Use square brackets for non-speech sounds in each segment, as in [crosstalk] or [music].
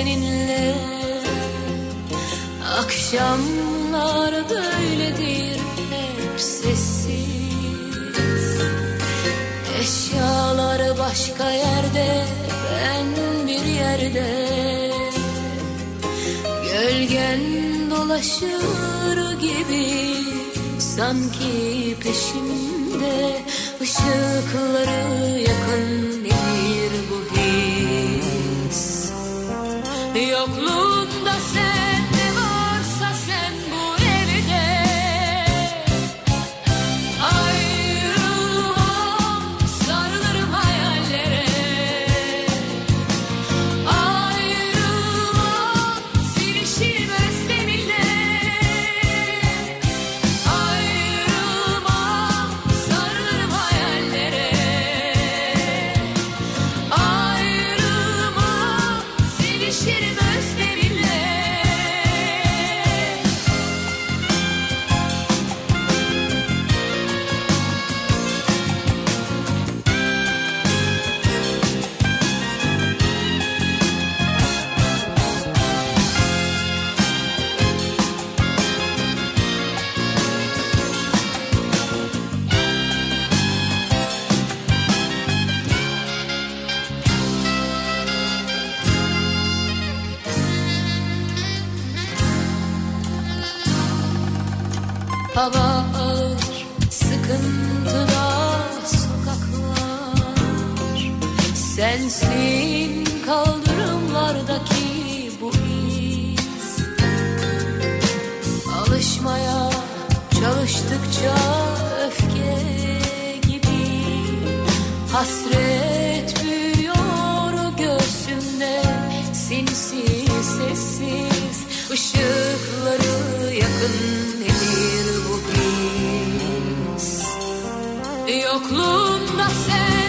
Seninle. Akşamlar böyledir hep sessiz. Eşyalar başka yerde ben bir yerde. Gölgen dolaşır gibi sanki peşimde ışıkları yakın Yokluğunda sen nedir bu his Yokluğunda sen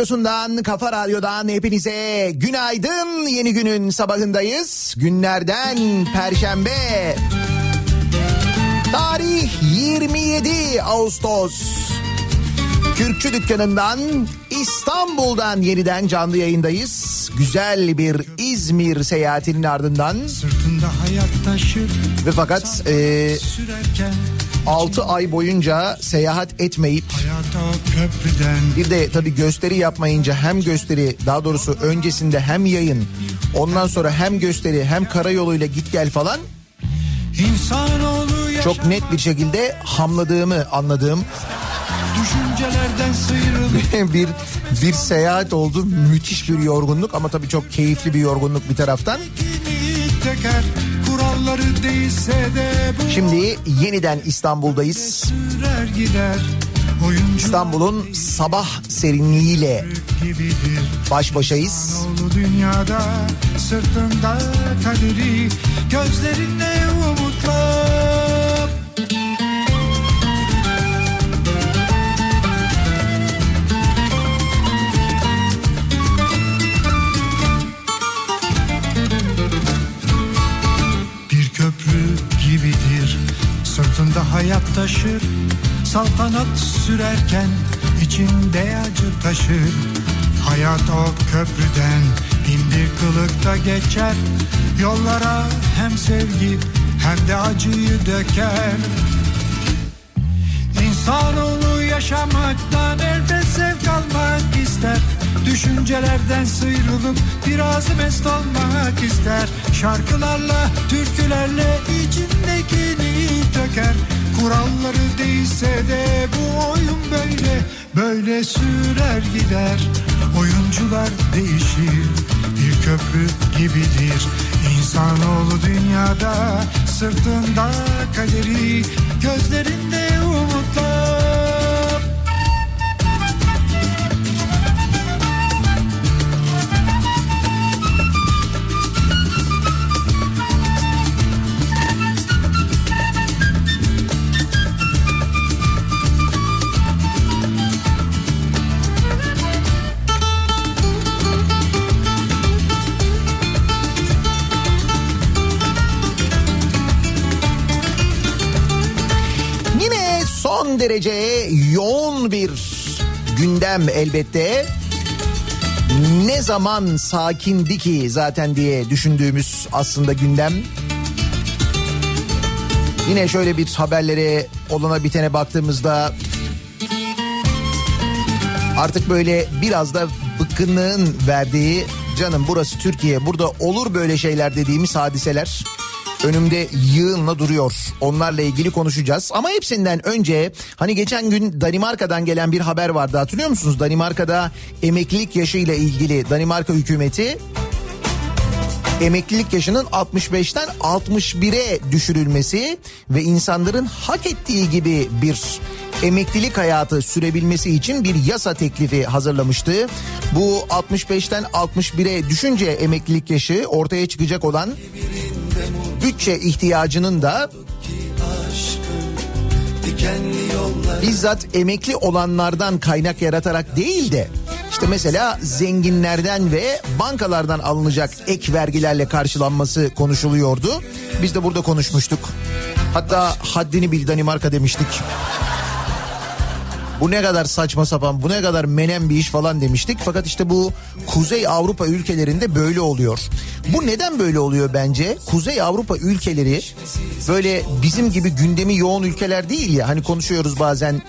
radyosundan, kafa radyodan hepinize günaydın. Yeni günün sabahındayız. Günlerden Perşembe. Tarih 27 Ağustos. Kürkçü dükkanından İstanbul'dan yeniden canlı yayındayız. Güzel bir İzmir seyahatinin ardından ve fakat e, 6 ay boyunca seyahat etmeyip Bir de tabii gösteri yapmayınca hem gösteri daha doğrusu öncesinde hem yayın ondan sonra hem gösteri hem karayoluyla git gel falan çok net bir şekilde hamladığımı anladığım [laughs] bir bir seyahat oldu. Müthiş bir yorgunluk ama tabii çok keyifli bir yorgunluk bir taraftan. Şimdi yeniden İstanbul'dayız. İstanbul'un sabah serinliğiyle baş başayız. Dünyada sırtında kaderi gözlerinde umutlar hayat taşır. Saltanat sürerken içinde acı taşır. Hayat o köprüden bin bir kılık karanlıkta geçer. Yollara hem sevgi hem de acıyı döker. İnsanoğlu yaşamaktan elbet zevk almak ister? Düşüncelerden sıyrılıp biraz mest olmak ister. Şarkılarla, türkülerle içindekini döker Kuralları değilse de bu oyun böyle. Böyle sürer gider. Oyuncular değişir. Bir köprü gibidir. İnsanoğlu dünyada Sırtında kaderi Gözlerinde umutlar son derece yoğun bir gündem elbette. Ne zaman sakindi ki zaten diye düşündüğümüz aslında gündem. Yine şöyle bir haberlere olana bitene baktığımızda artık böyle biraz da bıkkınlığın verdiği canım burası Türkiye burada olur böyle şeyler dediğimiz hadiseler önümde yığınla duruyor. Onlarla ilgili konuşacağız. Ama hepsinden önce hani geçen gün Danimarka'dan gelen bir haber vardı hatırlıyor musunuz? Danimarka'da emeklilik yaşıyla ilgili Danimarka hükümeti emeklilik yaşının 65'ten 61'e düşürülmesi ve insanların hak ettiği gibi bir emeklilik hayatı sürebilmesi için bir yasa teklifi hazırlamıştı. Bu 65'ten 61'e düşünce emeklilik yaşı ortaya çıkacak olan bütçe ihtiyacının da bizzat emekli olanlardan kaynak yaratarak değil de işte mesela zenginlerden ve bankalardan alınacak ek vergilerle karşılanması konuşuluyordu. Biz de burada konuşmuştuk. Hatta haddini bil Danimarka demiştik. Bu ne kadar saçma sapan, bu ne kadar menem bir iş falan demiştik. Fakat işte bu Kuzey Avrupa ülkelerinde böyle oluyor. Bu neden böyle oluyor bence? Kuzey Avrupa ülkeleri böyle bizim gibi gündemi yoğun ülkeler değil ya. Hani konuşuyoruz bazen.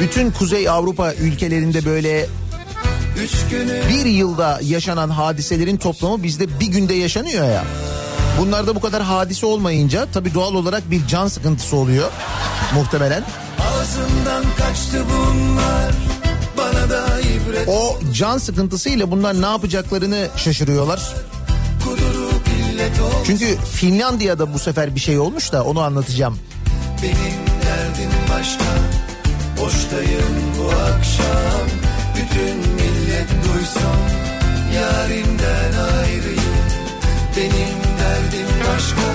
Bütün Kuzey Avrupa ülkelerinde böyle bir yılda yaşanan hadiselerin toplamı bizde bir günde yaşanıyor ya. Bunlarda bu kadar hadise olmayınca tabii doğal olarak bir can sıkıntısı oluyor muhtemelen. Ağzımdan kaçtı bunlar Bana da ibret O can sıkıntısıyla bunlar ne yapacaklarını şaşırıyorlar. Çünkü Finlandiya'da bu sefer bir şey olmuş da onu anlatacağım. Benim derdim başka Boştayım bu akşam Bütün millet duysun Yarimden ayrıyım Benim derdim başka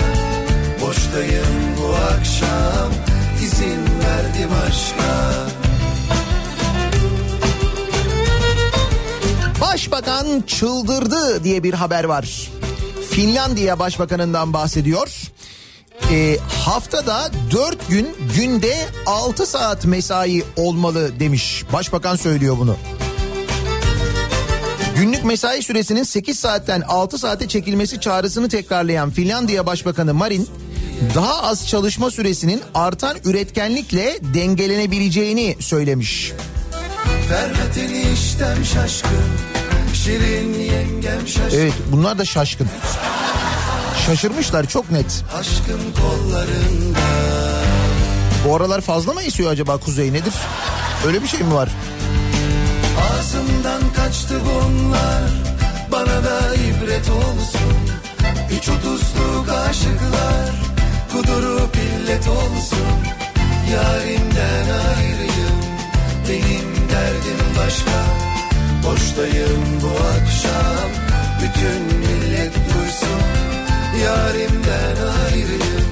Boştayım bu akşam İzin verdim aşka Başbakan çıldırdı diye bir haber var. Finlandiya Başbakanından bahsediyor. Ee, haftada 4 gün günde 6 saat mesai olmalı demiş. Başbakan söylüyor bunu. Günlük mesai süresinin 8 saatten 6 saate çekilmesi çağrısını tekrarlayan Finlandiya Başbakanı Marin daha az çalışma süresinin artan üretkenlikle dengelenebileceğini söylemiş. Şaşkın Evet bunlar da şaşkın. Şaşırmışlar çok net. Bu aralar fazla mı esiyor acaba kuzey nedir? Öyle bir şey mi var? Ağzımdan kaçtı bunlar. Bana da ibret olsun. Üç otuzluk aşıklar. Kudurup illet olsun. Yarimden ayrıyım. Benim derdim başka. Boştayım bu akşam. Bütün millet duysun. Yarimden ayrıyım.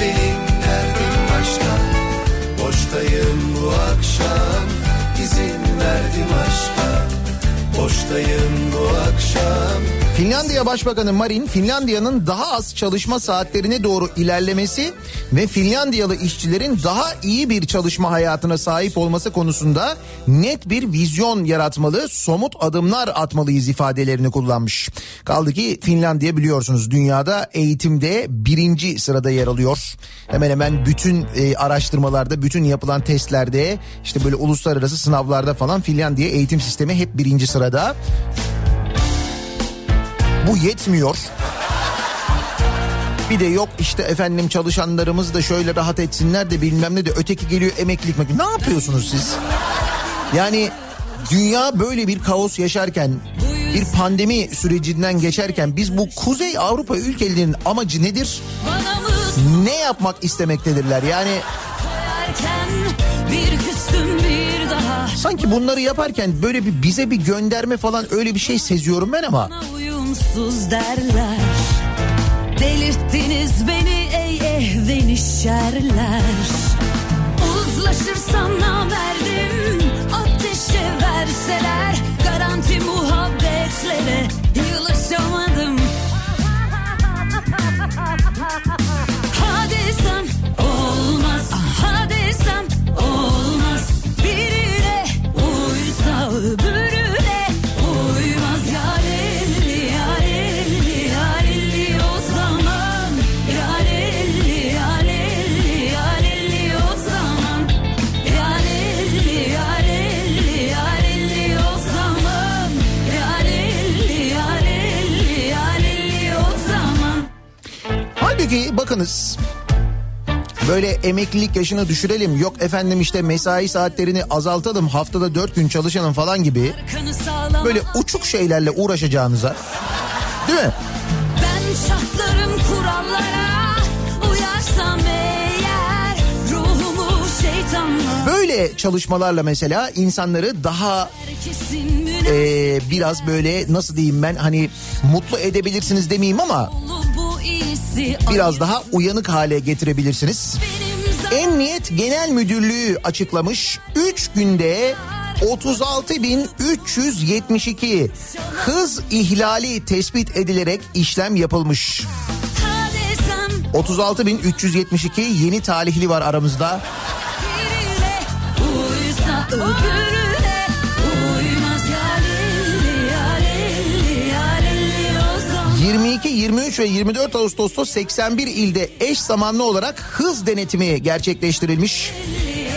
Benim derdim başka. Boştayım bu akşam İzin verdim aşka. Boştayım bu akşam Finlandiya Başbakanı Marin, Finlandiya'nın daha az çalışma saatlerine doğru ilerlemesi ve Finlandiyalı işçilerin daha iyi bir çalışma hayatına sahip olması konusunda net bir vizyon yaratmalı, somut adımlar atmalıyız ifadelerini kullanmış. Kaldı ki Finlandiya biliyorsunuz dünyada eğitimde birinci sırada yer alıyor. Hemen hemen bütün e, araştırmalarda, bütün yapılan testlerde, işte böyle uluslararası sınavlarda falan Finlandiya eğitim sistemi hep birinci sırada. Bu yetmiyor. Bir de yok işte efendim çalışanlarımız da şöyle rahat etsinler de bilmem ne de öteki geliyor emeklilik mi? Ne yapıyorsunuz siz? Yani dünya böyle bir kaos yaşarken bir pandemi sürecinden geçerken biz bu Kuzey Avrupa ülkelerinin amacı nedir? Ne yapmak istemektedirler? Yani sanki bunları yaparken böyle bir bize bir gönderme falan öyle bir şey seziyorum ben ama Uyumsuz derler. Delirttiniz beni ey ehven şerler Uzlaşırsam namerdim Ateşe verseler. Garanti muhabbetlere Yılaşamadım [laughs] Ha desem olmaz. Ha desem olmaz. Birine uysa öbürüne bakınız. Böyle emeklilik yaşını düşürelim. Yok efendim işte mesai saatlerini azaltalım haftada dört gün çalışalım falan gibi böyle uçuk şeylerle uğraşacağınıza değil mi? Ben çatlarım kurallara Uyarsam eğer Ruhumu şeytanla Böyle çalışmalarla mesela insanları daha e, biraz böyle nasıl diyeyim ben hani mutlu edebilirsiniz demeyeyim ama biraz daha uyanık hale getirebilirsiniz. Emniyet Genel Müdürlüğü açıklamış 3 günde 36.372 hız ihlali tespit edilerek işlem yapılmış. desem 36.372 yeni talihli var aramızda. Uysa 22, 23 ve 24 Ağustos'ta 81 ilde eş zamanlı olarak hız denetimi gerçekleştirilmiş.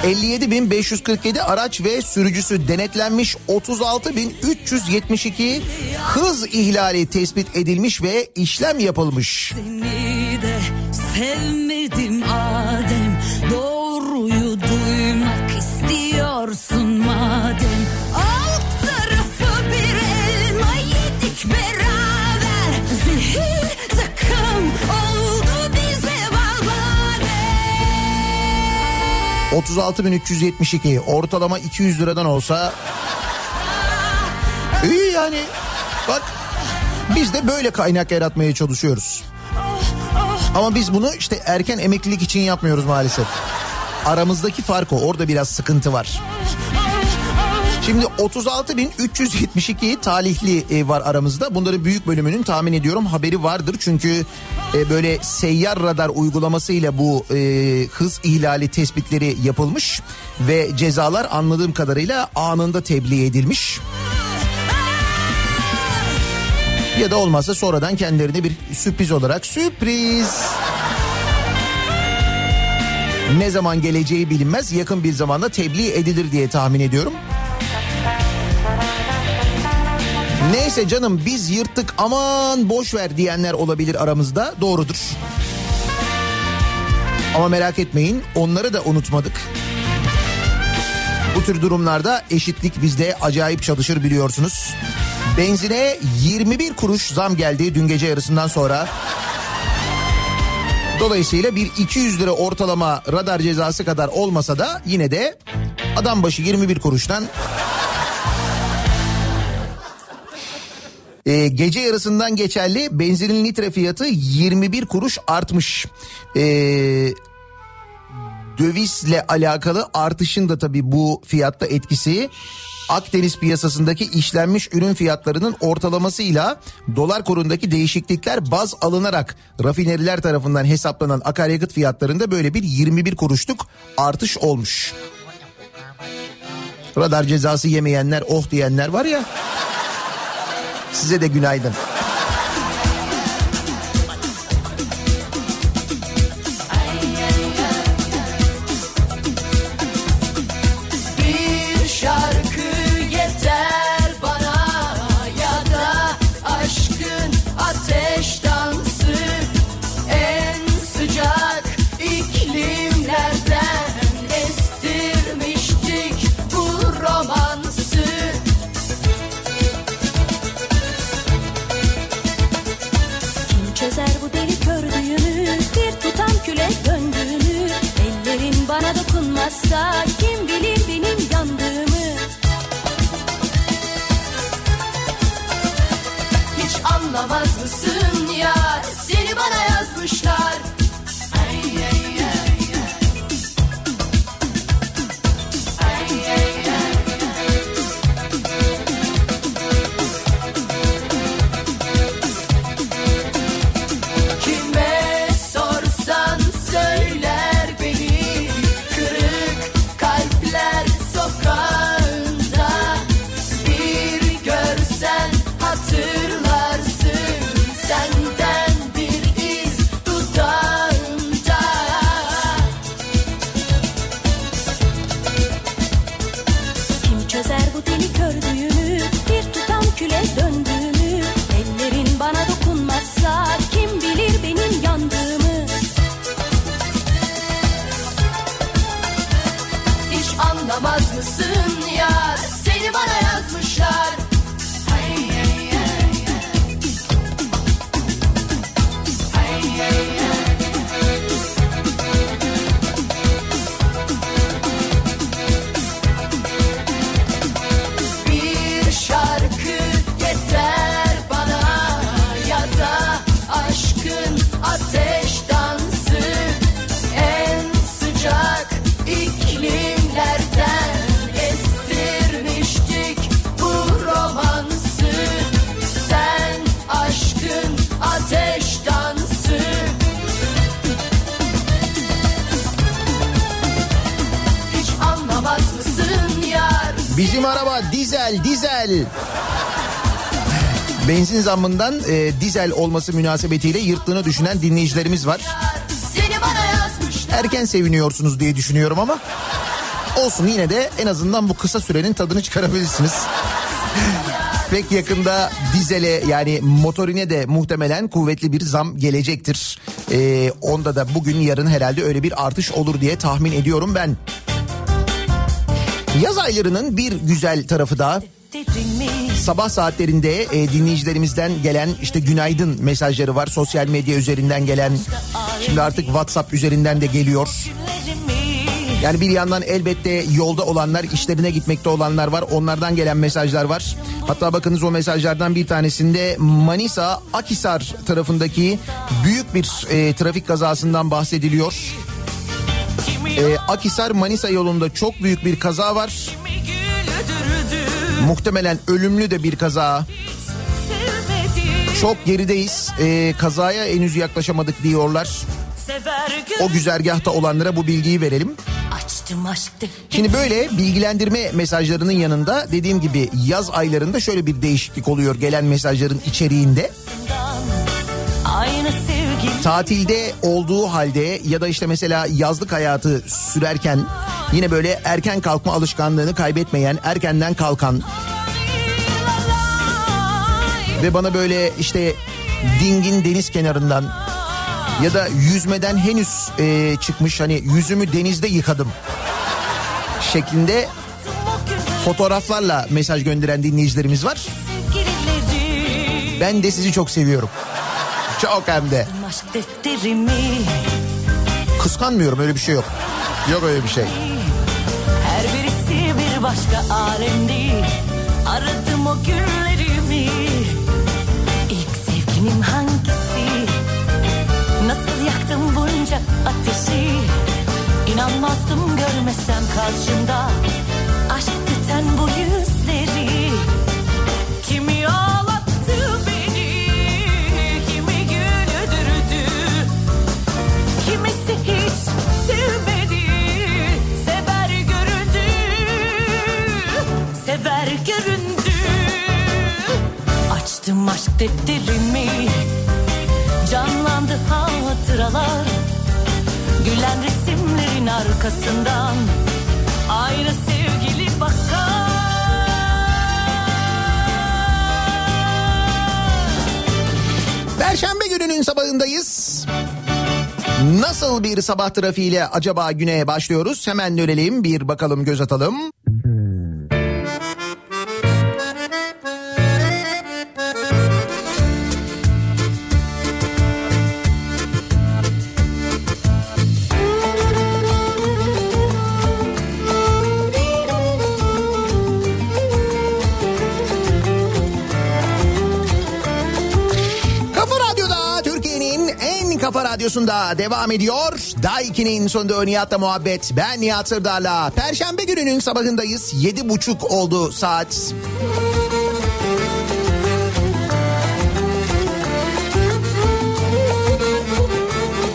57.547 araç ve sürücüsü denetlenmiş 36.372 hız ihlali tespit edilmiş ve işlem yapılmış. Seni de 36.372 ortalama 200 liradan olsa iyi yani bak biz de böyle kaynak yaratmaya çalışıyoruz. Ama biz bunu işte erken emeklilik için yapmıyoruz maalesef. Aramızdaki fark o. Orada biraz sıkıntı var. Şimdi 36.372 talihli e, var aramızda. Bunların büyük bölümünün tahmin ediyorum haberi vardır. Çünkü e, böyle seyyar radar uygulamasıyla bu e, hız ihlali tespitleri yapılmış. Ve cezalar anladığım kadarıyla anında tebliğ edilmiş. Ya da olmazsa sonradan kendilerine bir sürpriz olarak sürpriz. Ne zaman geleceği bilinmez yakın bir zamanda tebliğ edilir diye tahmin ediyorum. Neyse canım biz yırttık aman boş ver diyenler olabilir aramızda doğrudur. Ama merak etmeyin onları da unutmadık. Bu tür durumlarda eşitlik bizde acayip çalışır biliyorsunuz. Benzine 21 kuruş zam geldi dün gece yarısından sonra. Dolayısıyla bir 200 lira ortalama radar cezası kadar olmasa da yine de adam başı 21 kuruştan Ee, gece yarısından geçerli benzinin litre fiyatı 21 kuruş artmış. Ee, dövizle alakalı artışın da tabii bu fiyatta etkisi Akdeniz piyasasındaki işlenmiş ürün fiyatlarının ortalamasıyla dolar kurundaki değişiklikler baz alınarak rafineriler tarafından hesaplanan akaryakıt fiyatlarında böyle bir 21 kuruşluk artış olmuş. Radar cezası yemeyenler oh diyenler var ya. Size de günaydın. Dokunmazsa Kim bilir benim yandığımı? Hiç anlamaz mısın Benzin zammından e, dizel olması münasebetiyle yırttığını düşünen dinleyicilerimiz var. Erken seviniyorsunuz diye düşünüyorum ama olsun yine de en azından bu kısa sürenin tadını çıkarabilirsiniz. [laughs] Pek yakında dizele yani motorine de muhtemelen kuvvetli bir zam gelecektir. Ee, onda da bugün yarın herhalde öyle bir artış olur diye tahmin ediyorum ben. Yaz aylarının bir güzel tarafı da sabah saatlerinde e, dinleyicilerimizden gelen işte günaydın mesajları var. Sosyal medya üzerinden gelen şimdi artık WhatsApp üzerinden de geliyor. Yani bir yandan elbette yolda olanlar, işlerine gitmekte olanlar var. Onlardan gelen mesajlar var. Hatta bakınız o mesajlardan bir tanesinde Manisa Akisar tarafındaki büyük bir e, trafik kazasından bahsediliyor. E, Akisar Manisa yolunda çok büyük bir kaza var. Muhtemelen ölümlü de bir kaza. Çok gerideyiz. E, kazaya henüz yaklaşamadık diyorlar. O güzergahta olanlara bu bilgiyi verelim. Şimdi böyle bilgilendirme mesajlarının yanında dediğim gibi yaz aylarında şöyle bir değişiklik oluyor gelen mesajların içeriğinde. Tatilde olduğu halde ya da işte mesela yazlık hayatı sürerken yine böyle erken kalkma alışkanlığını kaybetmeyen, erkenden kalkan ve bana böyle işte dingin deniz kenarından ya da yüzmeden henüz e, çıkmış hani yüzümü denizde yıkadım şeklinde fotoğraflarla mesaj gönderen dinleyicilerimiz var. Ben de sizi çok seviyorum. Çok hem de. Kıskanmıyorum öyle bir şey yok. Yok öyle bir şey. Bir başka alemdi Aradım o günlerimi. İlk sevgilim hangisi? Nasıl yaktım bunca ateşi? İnanmazdım görmesem karşımda. Aşk tüten bu yüz Açtım aşk defterimi Canlandı hatıralar Gülen resimlerin arkasından Ayrı sevgili bakar Perşembe gününün sabahındayız. Nasıl bir sabah trafiğiyle acaba güne başlıyoruz? Hemen dönelim bir bakalım göz atalım. Radyosunda devam ediyor. Daiki'nin sonunda Nihat'la muhabbet. Ben Nihat Sırdar'la. Perşembe gününün sabahındayız. Yedi buçuk oldu saat.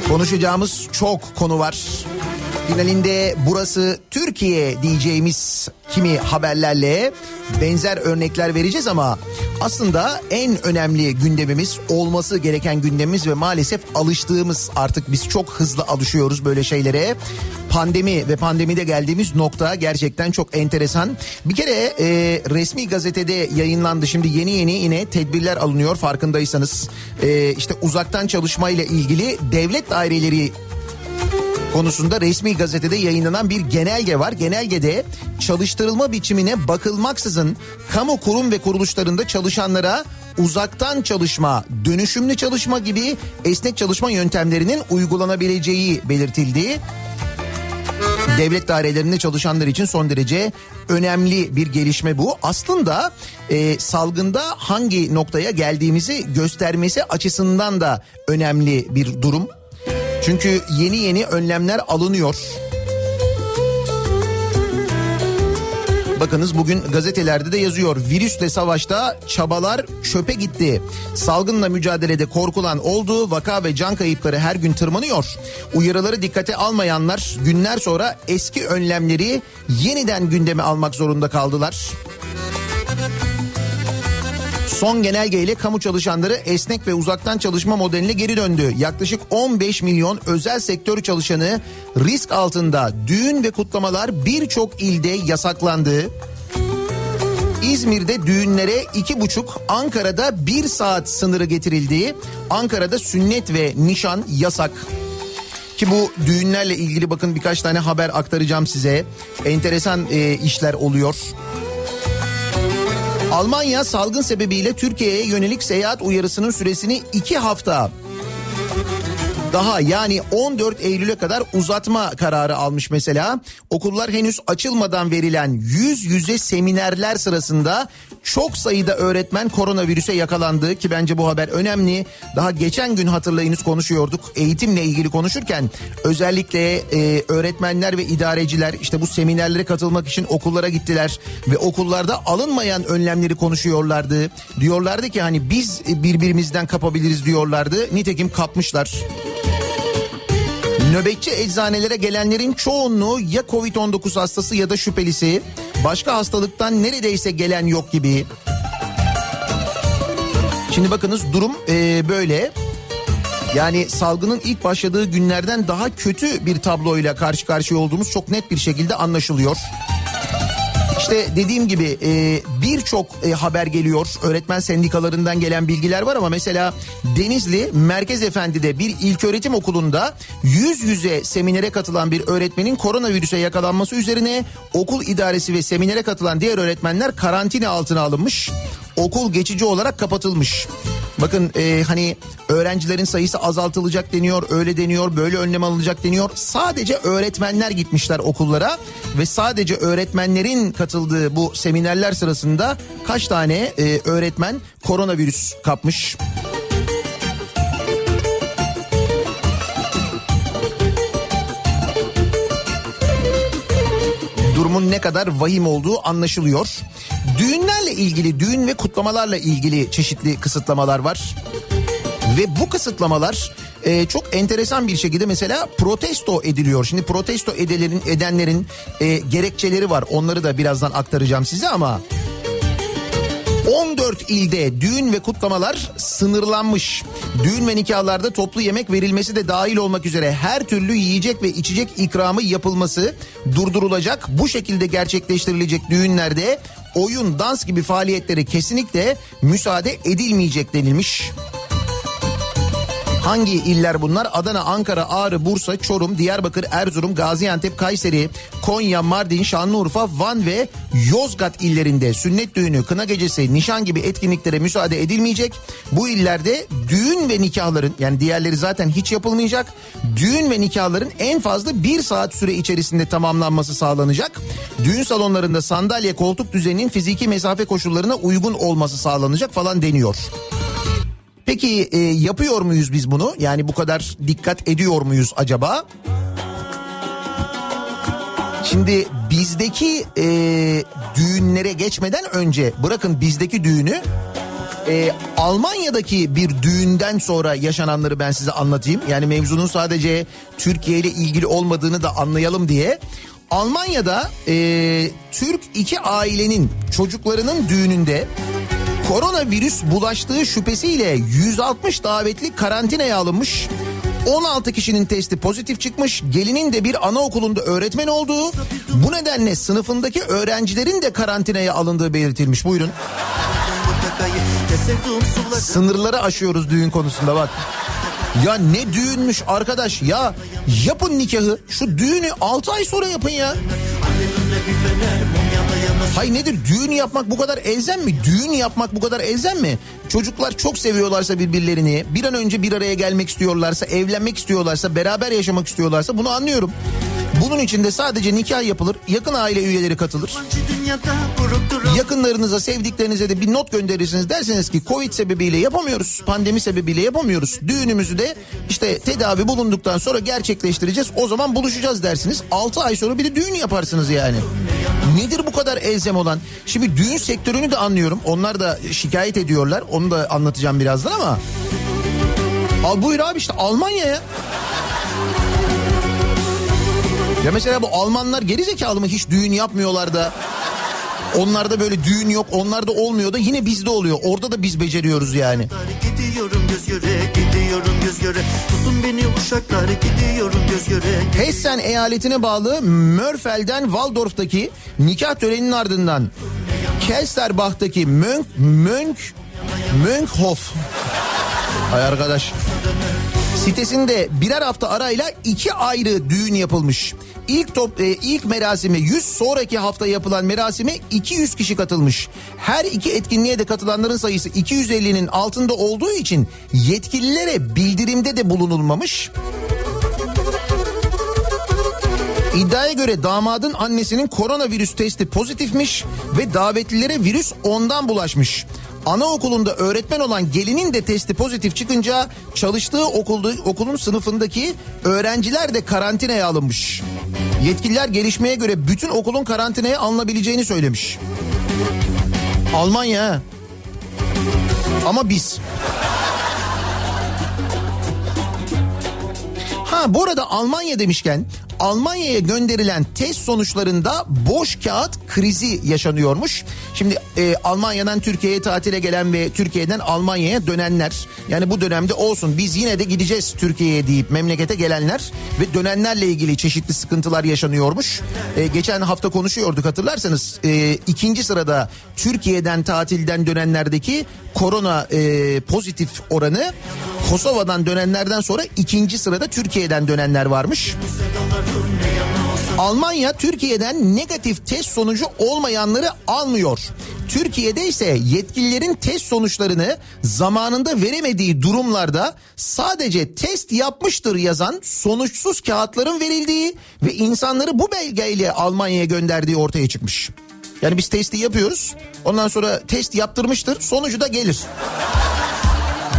Konuşacağımız çok konu var. Finalinde burası Türkiye diyeceğimiz kimi haberlerle benzer örnekler vereceğiz ama aslında en önemli gündemimiz olması gereken gündemimiz ve maalesef alıştığımız artık biz çok hızlı alışıyoruz böyle şeylere. Pandemi ve pandemide geldiğimiz nokta gerçekten çok enteresan. Bir kere e, resmi gazetede yayınlandı şimdi yeni yeni yine tedbirler alınıyor farkındaysanız. E, işte uzaktan çalışma ile ilgili devlet daireleri konusunda resmi gazetede yayınlanan bir genelge var. Genelgede çalıştırılma biçimine bakılmaksızın kamu kurum ve kuruluşlarında çalışanlara uzaktan çalışma, dönüşümlü çalışma gibi esnek çalışma yöntemlerinin uygulanabileceği belirtildi. Devlet dairelerinde çalışanlar için son derece önemli bir gelişme bu. Aslında e, salgında hangi noktaya geldiğimizi göstermesi açısından da önemli bir durum. Çünkü yeni yeni önlemler alınıyor. Bakınız bugün gazetelerde de yazıyor. Virüsle savaşta çabalar çöpe gitti. Salgınla mücadelede korkulan oldu. Vaka ve can kayıpları her gün tırmanıyor. Uyarıları dikkate almayanlar günler sonra eski önlemleri yeniden gündeme almak zorunda kaldılar. Son genelgeyle kamu çalışanları esnek ve uzaktan çalışma modeline geri döndü. Yaklaşık 15 milyon özel sektör çalışanı risk altında. Düğün ve kutlamalar birçok ilde yasaklandı. İzmir'de düğünlere iki buçuk, Ankara'da bir saat sınırı getirildi. Ankara'da sünnet ve nişan yasak. Ki bu düğünlerle ilgili bakın birkaç tane haber aktaracağım size. Enteresan e, işler oluyor. Almanya salgın sebebiyle Türkiye'ye yönelik seyahat uyarısının süresini iki hafta daha yani 14 Eylül'e kadar uzatma kararı almış mesela. Okullar henüz açılmadan verilen yüz yüze seminerler sırasında çok sayıda öğretmen koronavirüse yakalandı ki bence bu haber önemli. Daha geçen gün hatırlayınız konuşuyorduk eğitimle ilgili konuşurken özellikle e, öğretmenler ve idareciler işte bu seminerlere katılmak için okullara gittiler ve okullarda alınmayan önlemleri konuşuyorlardı. Diyorlardı ki hani biz birbirimizden kapabiliriz diyorlardı. Nitekim kapmışlar. Nöbetçi eczanelere gelenlerin çoğunluğu ya Covid-19 hastası ya da şüphelisi. Başka hastalıktan neredeyse gelen yok gibi. Şimdi bakınız durum e, böyle. Yani salgının ilk başladığı günlerden daha kötü bir tabloyla karşı karşıya olduğumuz çok net bir şekilde anlaşılıyor. İşte dediğim gibi e, birçok e, haber geliyor. Öğretmen sendikalarından gelen bilgiler var ama mesela Denizli Merkez Efendi'de bir ilköğretim okulunda yüz yüze seminere katılan bir öğretmenin koronavirüse yakalanması üzerine okul idaresi ve seminere katılan diğer öğretmenler karantina altına alınmış. Okul geçici olarak kapatılmış. Bakın e, hani öğrencilerin sayısı azaltılacak deniyor, öyle deniyor, böyle önlem alınacak deniyor. Sadece öğretmenler gitmişler okullara ve sadece öğretmenlerin katıldığı bu seminerler sırasında kaç tane e, öğretmen koronavirüs kapmış? durumun ne kadar vahim olduğu anlaşılıyor. Düğünlerle ilgili, düğün ve kutlamalarla ilgili çeşitli kısıtlamalar var. Ve bu kısıtlamalar e, çok enteresan bir şekilde mesela protesto ediliyor. Şimdi protesto edelerin, edenlerin e, gerekçeleri var. Onları da birazdan aktaracağım size ama... 14 ilde düğün ve kutlamalar sınırlanmış. Düğün ve nikahlarda toplu yemek verilmesi de dahil olmak üzere her türlü yiyecek ve içecek ikramı yapılması durdurulacak. Bu şekilde gerçekleştirilecek düğünlerde oyun, dans gibi faaliyetlere kesinlikle müsaade edilmeyecek denilmiş. Hangi iller bunlar? Adana, Ankara, Ağrı, Bursa, Çorum, Diyarbakır, Erzurum, Gaziantep, Kayseri, Konya, Mardin, Şanlıurfa, Van ve Yozgat illerinde sünnet düğünü, kına gecesi, nişan gibi etkinliklere müsaade edilmeyecek. Bu illerde düğün ve nikahların yani diğerleri zaten hiç yapılmayacak. Düğün ve nikahların en fazla bir saat süre içerisinde tamamlanması sağlanacak. Düğün salonlarında sandalye, koltuk düzeninin fiziki mesafe koşullarına uygun olması sağlanacak falan deniyor. Peki e, yapıyor muyuz biz bunu? Yani bu kadar dikkat ediyor muyuz acaba? Şimdi bizdeki e, düğünlere geçmeden önce bırakın bizdeki düğünü e, Almanya'daki bir düğünden sonra yaşananları ben size anlatayım. Yani mevzunun sadece Türkiye ile ilgili olmadığını da anlayalım diye. Almanya'da e, Türk iki ailenin çocuklarının düğününde koronavirüs bulaştığı şüphesiyle 160 davetli karantinaya alınmış. 16 kişinin testi pozitif çıkmış. Gelinin de bir anaokulunda öğretmen olduğu. Bu nedenle sınıfındaki öğrencilerin de karantinaya alındığı belirtilmiş. Buyurun. Sınırları aşıyoruz düğün konusunda bak. Ya ne düğünmüş arkadaş ya yapın nikahı şu düğünü 6 ay sonra yapın ya. Hay nedir düğün yapmak bu kadar elzem mi? Düğün yapmak bu kadar elzem mi? Çocuklar çok seviyorlarsa birbirlerini bir an önce bir araya gelmek istiyorlarsa evlenmek istiyorlarsa beraber yaşamak istiyorlarsa bunu anlıyorum. Bunun için de sadece nikah yapılır yakın aile üyeleri katılır. Yakınlarınıza sevdiklerinize de bir not gönderirsiniz derseniz ki Covid sebebiyle yapamıyoruz pandemi sebebiyle yapamıyoruz. Düğünümüzü de işte tedavi bulunduktan sonra gerçekleştireceğiz o zaman buluşacağız dersiniz. 6 ay sonra bir de düğün yaparsınız yani. Nedir bu kadar elzem olan? Şimdi düğün sektörünü de anlıyorum. Onlar da şikayet ediyorlar. Onu da anlatacağım birazdan ama. Al buyur abi işte Almanya'ya. Ya mesela bu Almanlar geri zekalı mı hiç düğün yapmıyorlar da Onlarda böyle düğün yok, onlarda olmuyor da yine bizde oluyor. Orada da biz beceriyoruz yani. Gidiyorum göz göre, gidiyorum göz göre. Tutun beni uşaklar, gidiyorum göz göre. Hessen eyaletine bağlı Mörfel'den Waldorf'taki nikah töreninin ardından Kelsterbach'taki Mönk, Mönk, Mönkhof. Ay arkadaş. Sitesinde birer hafta arayla iki ayrı düğün yapılmış. İlk top e, ilk merasime 100 sonraki hafta yapılan merasime 200 kişi katılmış. Her iki etkinliğe de katılanların sayısı 250'nin altında olduğu için yetkililere bildirimde de bulunulmamış. İddiaya göre damadın annesinin koronavirüs testi pozitifmiş ve davetlilere virüs ondan bulaşmış. Anaokulunda öğretmen olan gelinin de testi pozitif çıkınca çalıştığı okulda, okulun sınıfındaki öğrenciler de karantinaya alınmış. Yetkililer gelişmeye göre bütün okulun karantinaya alınabileceğini söylemiş. Almanya. Ama biz. Ha bu arada Almanya demişken Almanya'ya gönderilen test sonuçlarında boş kağıt krizi yaşanıyormuş. Şimdi e, Almanya'dan Türkiye'ye tatile gelen ve Türkiye'den Almanya'ya dönenler yani bu dönemde olsun biz yine de gideceğiz Türkiye'ye deyip memlekete gelenler ve dönenlerle ilgili çeşitli sıkıntılar yaşanıyormuş. E, geçen hafta konuşuyorduk hatırlarsanız e, ikinci sırada Türkiye'den tatilden dönenlerdeki korona e, pozitif oranı Kosova'dan dönenlerden sonra ikinci sırada Türkiye'den dönenler varmış. Almanya Türkiye'den negatif test sonucu olmayanları almıyor. Türkiye'de ise yetkililerin test sonuçlarını zamanında veremediği durumlarda sadece test yapmıştır yazan sonuçsuz kağıtların verildiği ve insanları bu belgeyle Almanya'ya gönderdiği ortaya çıkmış. Yani biz testi yapıyoruz. Ondan sonra test yaptırmıştır. Sonucu da gelir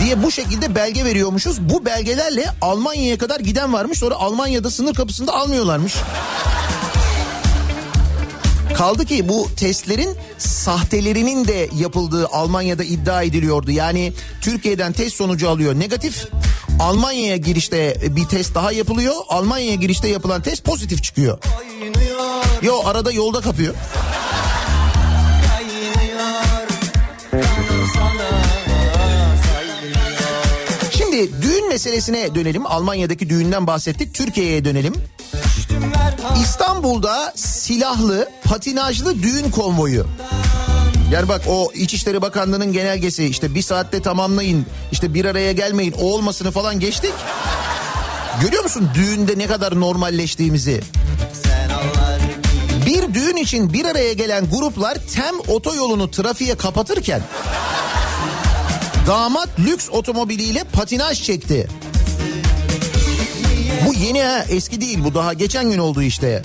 diye bu şekilde belge veriyormuşuz. Bu belgelerle Almanya'ya kadar giden varmış. Sonra Almanya'da sınır kapısında almıyorlarmış. Kaldı ki bu testlerin sahtelerinin de yapıldığı Almanya'da iddia ediliyordu. Yani Türkiye'den test sonucu alıyor negatif. Almanya'ya girişte bir test daha yapılıyor. Almanya'ya girişte yapılan test pozitif çıkıyor. Yo arada yolda kapıyor. Meselesine dönelim. Almanya'daki düğünden bahsettik. Türkiye'ye dönelim. İstanbul'da silahlı, patinajlı düğün konvoyu. Yani bak o İçişleri Bakanlığı'nın genelgesi işte bir saatte tamamlayın işte bir araya gelmeyin o olmasını falan geçtik. Görüyor musun düğünde ne kadar normalleştiğimizi? Bir düğün için bir araya gelen gruplar tem otoyolunu trafiğe kapatırken damat lüks otomobiliyle patinaj çekti. Bu yeni ha eski değil bu daha geçen gün oldu işte.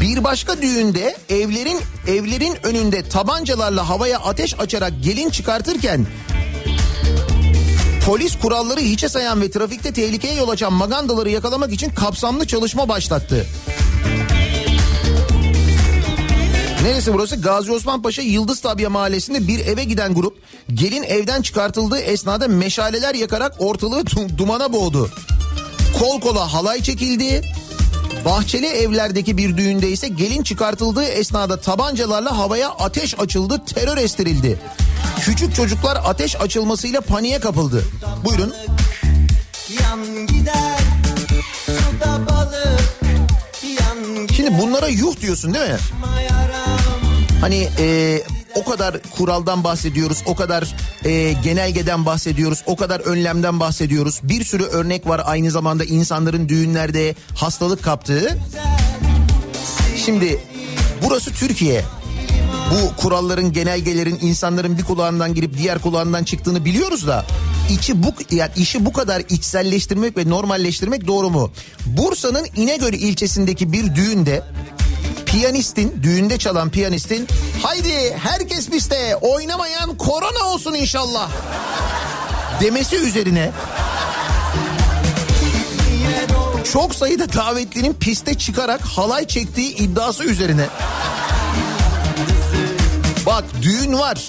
Bir başka düğünde evlerin evlerin önünde tabancalarla havaya ateş açarak gelin çıkartırken polis kuralları hiçe sayan ve trafikte tehlikeye yol açan magandaları yakalamak için kapsamlı çalışma başlattı. Neresi burası? Gazi Osman Paşa Yıldız Tabiye Mahallesi'nde bir eve giden grup gelin evden çıkartıldığı esnada meşaleler yakarak ortalığı du- dumana boğdu. Kol kola halay çekildi. Bahçeli evlerdeki bir düğünde ise gelin çıkartıldığı esnada tabancalarla havaya ateş açıldı, terör estirildi. Küçük çocuklar ateş açılmasıyla paniğe kapıldı. Buyurun. Yan gider suda balık Yan Şimdi bunlara yuh diyorsun değil mi? Hani e, o kadar kuraldan bahsediyoruz, o kadar e, genelgeden bahsediyoruz, o kadar önlemden bahsediyoruz. Bir sürü örnek var aynı zamanda insanların düğünlerde hastalık kaptığı. Şimdi burası Türkiye. Bu kuralların, genelgelerin insanların bir kulağından girip diğer kulağından çıktığını biliyoruz da içi bu yani işi bu kadar içselleştirmek ve normalleştirmek doğru mu? Bursa'nın İnegöl ilçesindeki bir düğünde piyanistin düğünde çalan piyanistin haydi herkes piste oynamayan korona olsun inşallah. demesi üzerine çok sayıda davetlinin piste çıkarak halay çektiği iddiası üzerine. Bak düğün var.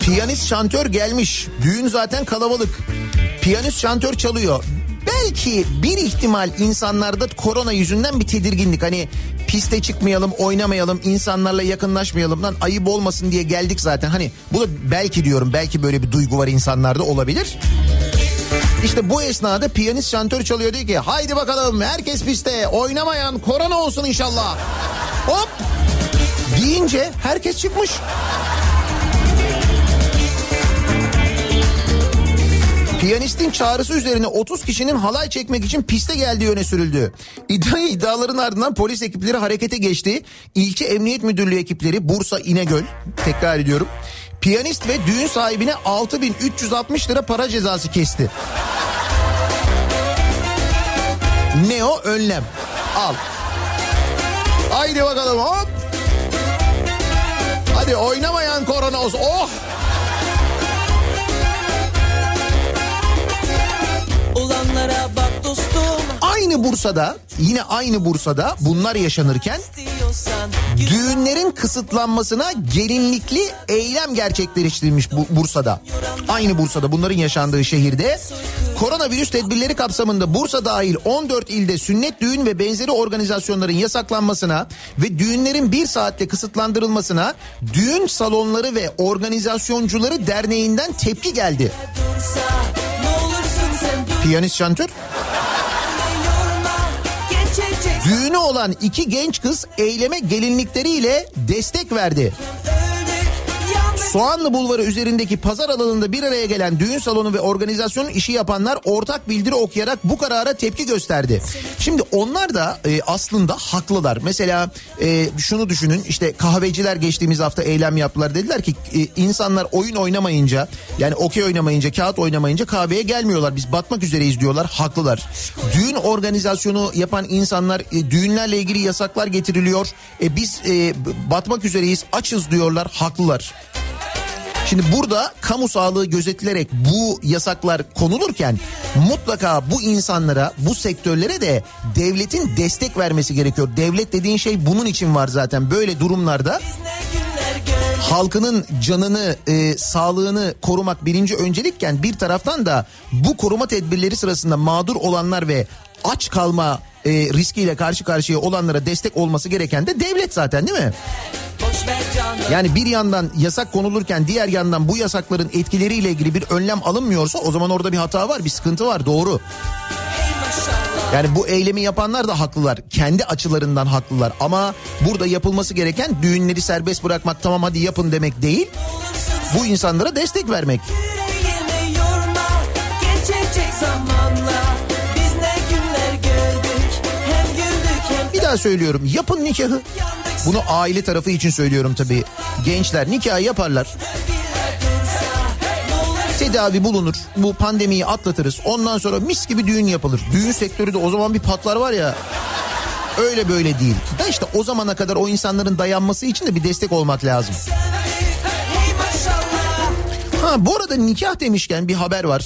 Piyanist şantör gelmiş. Düğün zaten kalabalık. Piyanist şantör çalıyor belki bir ihtimal insanlarda korona yüzünden bir tedirginlik hani piste çıkmayalım oynamayalım insanlarla yakınlaşmayalım lan ayıp olmasın diye geldik zaten hani bu da belki diyorum belki böyle bir duygu var insanlarda olabilir. İşte bu esnada piyanist şantör çalıyor diyor ki haydi bakalım herkes piste oynamayan korona olsun inşallah. Hop deyince herkes çıkmış. Piyanistin çağrısı üzerine 30 kişinin halay çekmek için piste geldiği öne sürüldü. İddia iddiaların ardından polis ekipleri harekete geçti. İlçe Emniyet Müdürlüğü ekipleri Bursa İnegöl tekrar ediyorum. Piyanist ve düğün sahibine 6360 lira para cezası kesti. Ne o? Önlem. Al. Haydi bakalım hop. Hadi oynamayan korona olsun. Oh! Olanlara bak dostum Aynı Bursa'da yine aynı Bursa'da bunlar yaşanırken düğünlerin kısıtlanmasına gelinlikli eylem gerçekleştirilmiş bu Bursa'da. Aynı Bursa'da bunların yaşandığı şehirde koronavirüs tedbirleri kapsamında Bursa dahil 14 ilde sünnet düğün ve benzeri organizasyonların yasaklanmasına ve düğünlerin bir saatte kısıtlandırılmasına düğün salonları ve organizasyoncuları derneğinden tepki geldi. dursa Piyanist şantör düğünü olan iki genç kız eyleme gelinlikleriyle destek verdi. Soğanlı Bulvarı üzerindeki pazar alanında bir araya gelen düğün salonu ve organizasyonun işi yapanlar ortak bildiri okuyarak bu karara tepki gösterdi. Şimdi onlar da e, aslında haklılar. Mesela e, şunu düşünün işte kahveciler geçtiğimiz hafta eylem yaptılar. Dediler ki e, insanlar oyun oynamayınca yani okey oynamayınca kağıt oynamayınca kahveye gelmiyorlar. Biz batmak üzereyiz diyorlar. Haklılar. Düğün organizasyonu yapan insanlar e, düğünlerle ilgili yasaklar getiriliyor. E, biz e, batmak üzereyiz açız diyorlar. Haklılar. Şimdi burada kamu sağlığı gözetilerek bu yasaklar konulurken mutlaka bu insanlara, bu sektörlere de devletin destek vermesi gerekiyor. Devlet dediğin şey bunun için var zaten. Böyle durumlarda halkının canını, e, sağlığını korumak birinci öncelikken bir taraftan da bu koruma tedbirleri sırasında mağdur olanlar ve aç kalma e, riskiyle karşı karşıya olanlara destek olması gereken de devlet zaten değil mi? Yani bir yandan yasak konulurken diğer yandan bu yasakların etkileriyle ilgili bir önlem alınmıyorsa o zaman orada bir hata var, bir sıkıntı var doğru. Yani bu eylemi yapanlar da haklılar. Kendi açılarından haklılar. Ama burada yapılması gereken düğünleri serbest bırakmak tamam hadi yapın demek değil. Bu insanlara destek vermek. Daha söylüyorum yapın nikahı. Bunu aile tarafı için söylüyorum tabii. Gençler nikah yaparlar. Tedavi bulunur. Bu pandemiyi atlatırız. Ondan sonra mis gibi düğün yapılır. Düğün sektörü de o zaman bir patlar var ya. Öyle böyle değil. Da işte o zamana kadar o insanların dayanması için de bir destek olmak lazım. Ha bu arada nikah demişken bir haber var.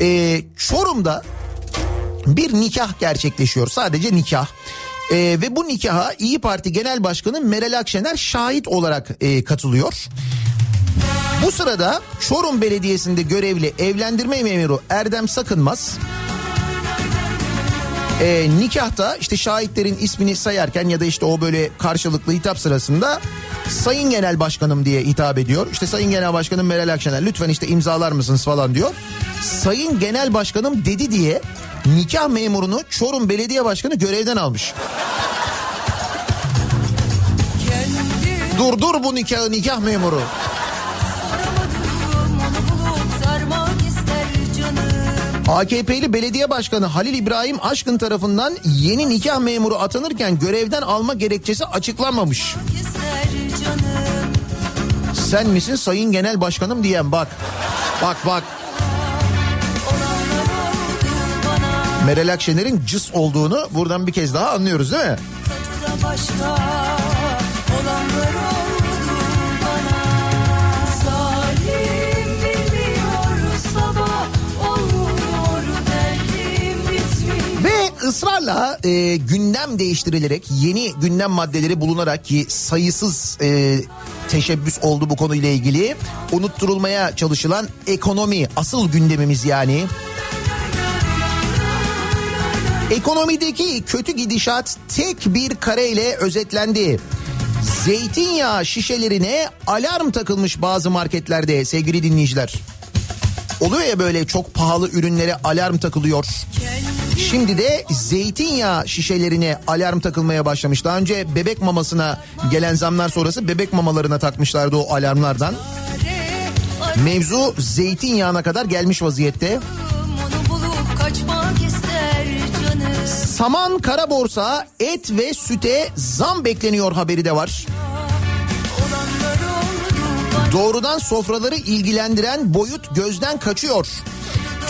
Ee, Çorum'da bir nikah gerçekleşiyor. Sadece nikah. Ee, ve bu nikaha İyi Parti Genel Başkanı Meral Akşener şahit olarak e, katılıyor. Bu sırada Çorum Belediyesi'nde görevli evlendirme memuru Erdem Sakınmaz e, nikahta işte şahitlerin ismini sayarken ya da işte o böyle karşılıklı hitap sırasında Sayın Genel Başkanım diye hitap ediyor. İşte Sayın Genel Başkanım Meral Akşener lütfen işte imzalar mısınız falan diyor. Sayın Genel Başkanım dedi diye nikah memurunu Çorum Belediye Başkanı görevden almış. Durdur bu nikahı nikah memuru. AKP'li belediye başkanı Halil İbrahim Aşkın tarafından yeni nikah memuru atanırken görevden alma gerekçesi açıklanmamış. Sen misin sayın genel başkanım diyen bak. Bak bak. Meral Akşener'in cıs olduğunu buradan bir kez daha anlıyoruz değil mi? başka ısrarla e, gündem değiştirilerek yeni gündem maddeleri bulunarak ki sayısız e, teşebbüs oldu bu konuyla ilgili unutturulmaya çalışılan ekonomi asıl gündemimiz yani. Ekonomideki kötü gidişat tek bir kareyle özetlendi. Zeytinyağı şişelerine alarm takılmış bazı marketlerde sevgili dinleyiciler. Oluyor ya böyle çok pahalı ürünlere alarm takılıyor. Şimdi de zeytinyağı şişelerine alarm takılmaya başlamış. Daha önce bebek mamasına gelen zamlar sonrası bebek mamalarına takmışlardı o alarmlardan. Mevzu zeytinyağına kadar gelmiş vaziyette. Onu bulup kaçmak ister canım Saman kara borsa et ve süte zam bekleniyor haberi de var. Doğrudan sofraları ilgilendiren boyut gözden kaçıyor.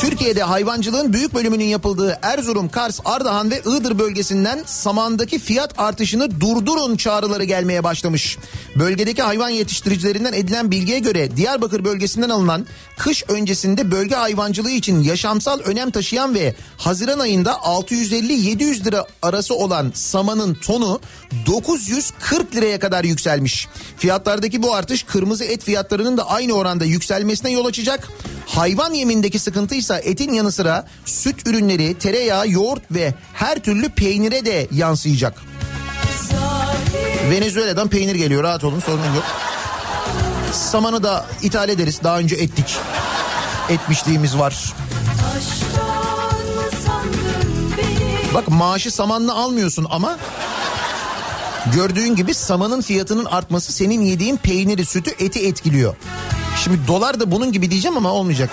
Türkiye'de hayvancılığın büyük bölümünün yapıldığı Erzurum, Kars, Ardahan ve Iğdır bölgesinden samandaki fiyat artışını durdurun çağrıları gelmeye başlamış. Bölgedeki hayvan yetiştiricilerinden edilen bilgiye göre Diyarbakır bölgesinden alınan kış öncesinde bölge hayvancılığı için yaşamsal önem taşıyan ve Haziran ayında 650-700 lira arası olan samanın tonu 940 liraya kadar yükselmiş. Fiyatlardaki bu artış kırmızı et fiyatlarının da aynı oranda yükselmesine yol açacak. Hayvan yemindeki sıkıntı ise etin yanı sıra süt ürünleri, tereyağı, yoğurt ve her türlü peynire de yansıyacak. Venezuela'dan peynir geliyor rahat olun sorun yok. Samanı da ithal ederiz daha önce ettik. Etmişliğimiz var. Bak maaşı samanla almıyorsun ama gördüğün gibi samanın fiyatının artması senin yediğin peyniri, sütü, eti etkiliyor. Şimdi dolar da bunun gibi diyeceğim ama olmayacak.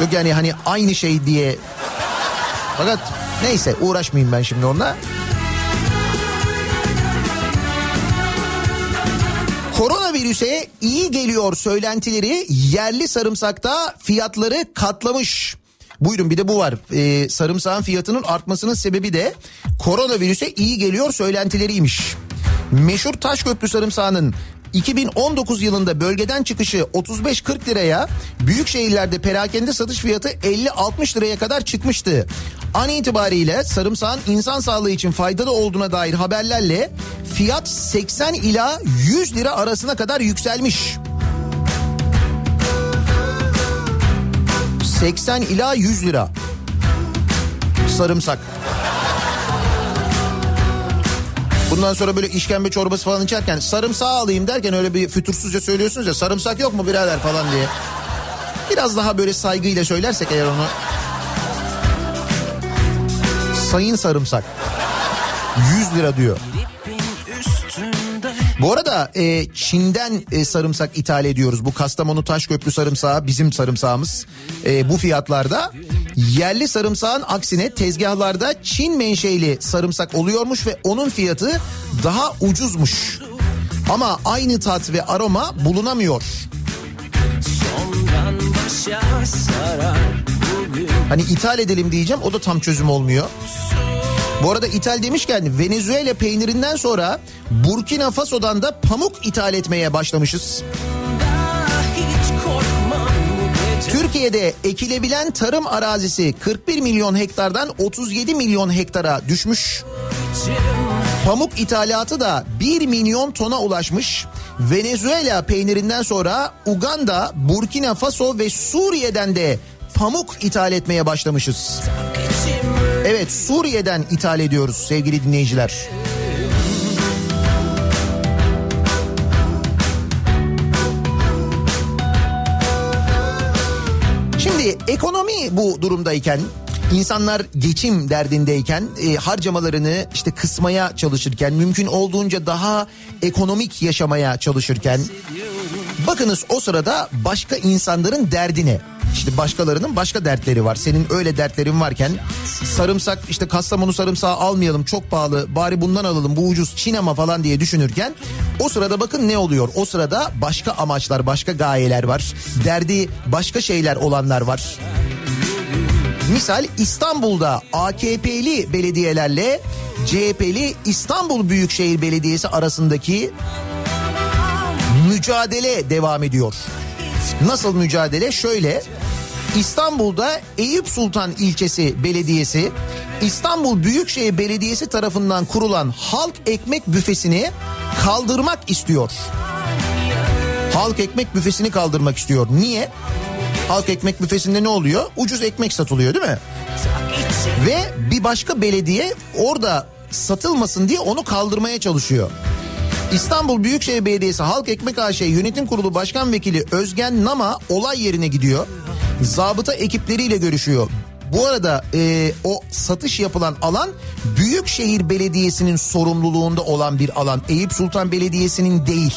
Yok yani hani aynı şey diye. Fakat neyse uğraşmayayım ben şimdi onunla. Koronavirüse iyi geliyor söylentileri yerli sarımsakta fiyatları katlamış. Buyurun bir de bu var. Ee, sarımsağın fiyatının artmasının sebebi de koronavirüse iyi geliyor söylentileriymiş. Meşhur Taşköprü sarımsağının 2019 yılında bölgeden çıkışı 35-40 liraya, büyük şehirlerde perakende satış fiyatı 50-60 liraya kadar çıkmıştı. An itibariyle sarımsağın insan sağlığı için faydalı olduğuna dair haberlerle fiyat 80 ila 100 lira arasına kadar yükselmiş. 80 ila 100 lira. Sarımsak. Bundan sonra böyle işkembe çorbası falan içerken sarımsağı alayım derken öyle bir fütursuzca söylüyorsunuz ya sarımsak yok mu birader falan diye. Biraz daha böyle saygıyla söylersek eğer onu. Sayın sarımsak. 100 lira diyor. Bu arada e, Çin'den e, sarımsak ithal ediyoruz. Bu Kastamonu Taşköprü sarımsağı bizim sarımsağımız. E, bu fiyatlarda yerli sarımsağın aksine tezgahlarda Çin menşeli sarımsak oluyormuş ve onun fiyatı daha ucuzmuş. Ama aynı tat ve aroma bulunamıyor. Hani ithal edelim diyeceğim o da tam çözüm olmuyor. Bu arada ithal demişken Venezuela peynirinden sonra Burkina Faso'dan da pamuk ithal etmeye başlamışız. Türkiye'de ekilebilen tarım arazisi 41 milyon hektardan 37 milyon hektara düşmüş. Pamuk ithalatı da 1 milyon tona ulaşmış. Venezuela peynirinden sonra Uganda, Burkina Faso ve Suriye'den de pamuk ithal etmeye başlamışız. Evet Suriye'den ithal ediyoruz sevgili dinleyiciler. Şimdi ekonomi bu durumdayken insanlar geçim derdindeyken e, harcamalarını işte kısmaya çalışırken mümkün olduğunca daha ekonomik yaşamaya çalışırken bakınız o sırada başka insanların derdine işte başkalarının başka dertleri var. Senin öyle dertlerin varken sarımsak işte Kastamonu sarımsağı almayalım çok pahalı bari bundan alalım bu ucuz Çin ama falan diye düşünürken o sırada bakın ne oluyor? O sırada başka amaçlar başka gayeler var. Derdi başka şeyler olanlar var. Misal İstanbul'da AKP'li belediyelerle CHP'li İstanbul Büyükşehir Belediyesi arasındaki mücadele devam ediyor. Nasıl mücadele? Şöyle İstanbul'da Eyüp Sultan ilçesi belediyesi İstanbul Büyükşehir Belediyesi tarafından kurulan halk ekmek büfesini kaldırmak istiyor. Halk ekmek büfesini kaldırmak istiyor. Niye? Halk ekmek büfesinde ne oluyor? Ucuz ekmek satılıyor değil mi? Ve bir başka belediye orada satılmasın diye onu kaldırmaya çalışıyor. İstanbul Büyükşehir Belediyesi Halk Ekmek AŞ Yönetim Kurulu Başkan Vekili Özgen Nama olay yerine gidiyor. Zabıta ekipleriyle görüşüyor. Bu arada e, o satış yapılan alan Büyükşehir Belediyesi'nin sorumluluğunda olan bir alan. Eyüp Sultan Belediyesi'nin değil.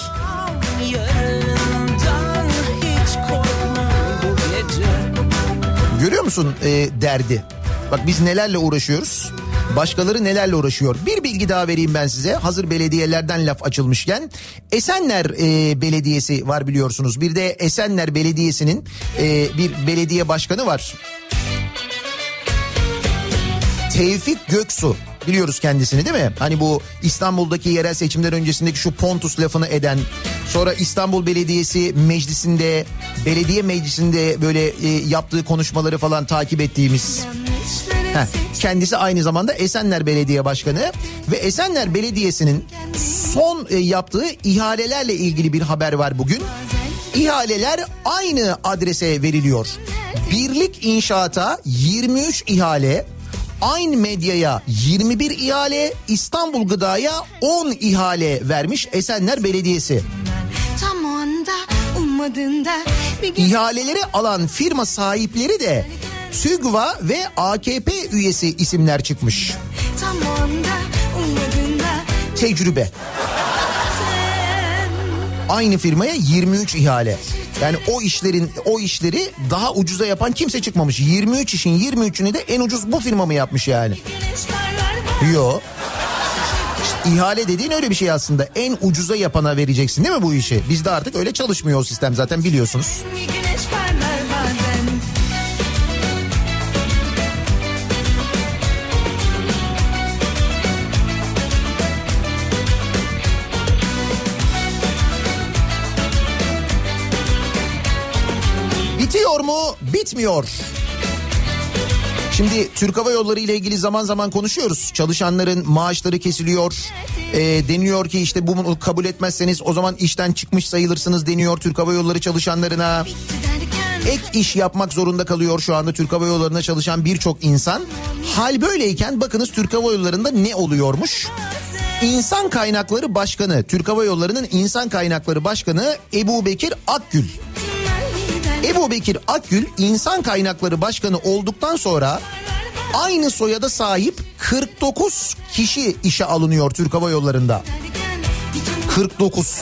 Görüyor musun e, derdi? Bak biz nelerle uğraşıyoruz. Başkaları nelerle uğraşıyor. Bir bilgi daha vereyim ben size. Hazır belediyelerden laf açılmışken. Esenler e, Belediyesi var biliyorsunuz. Bir de Esenler Belediyesi'nin e, bir belediye başkanı var. Tevfik Göksu biliyoruz kendisini değil mi? Hani bu İstanbul'daki yerel seçimler öncesindeki şu Pontus lafını eden sonra İstanbul Belediyesi meclisinde belediye meclisinde böyle e, yaptığı konuşmaları falan takip ettiğimiz Heh, kendisi aynı zamanda Esenler Belediye Başkanı ve Esenler Belediyesi'nin son e, yaptığı ihalelerle ilgili bir haber var bugün. İhaleler aynı adrese veriliyor. Birlik İnşaat'a 23 ihale, Aynı Medya'ya 21 ihale, İstanbul Gıda'ya 10 ihale vermiş Esenler Belediyesi. Tam o anda ummadığında bir gün İhaleleri alan firma sahipleri de TÜGVA ve AKP üyesi isimler çıkmış. anda Tecrübe. Aynı firmaya 23 ihale. Yani o işlerin o işleri daha ucuza yapan kimse çıkmamış. 23 işin 23'ünü de en ucuz bu firma mı yapmış yani? Yo. İşte ihale dediğin öyle bir şey aslında. En ucuza yapana vereceksin değil mi bu işi? Bizde artık öyle çalışmıyor o sistem zaten biliyorsunuz. bir güneş Bitiyor mu? Bitmiyor. Şimdi Türk Hava Yolları ile ilgili zaman zaman konuşuyoruz. Çalışanların maaşları kesiliyor. Ee, deniyor ki işte bunu kabul etmezseniz o zaman işten çıkmış sayılırsınız deniyor Türk Hava Yolları çalışanlarına. Ek iş yapmak zorunda kalıyor şu anda Türk Hava Yolları'nda çalışan birçok insan. Hal böyleyken bakınız Türk Hava Yolları'nda ne oluyormuş? İnsan Kaynakları Başkanı, Türk Hava Yolları'nın İnsan Kaynakları Başkanı Ebu Bekir Akgül. Ebu Bekir Akgül İnsan Kaynakları Başkanı olduktan sonra aynı soyada sahip 49 kişi işe alınıyor Türk Hava Yolları'nda. 49.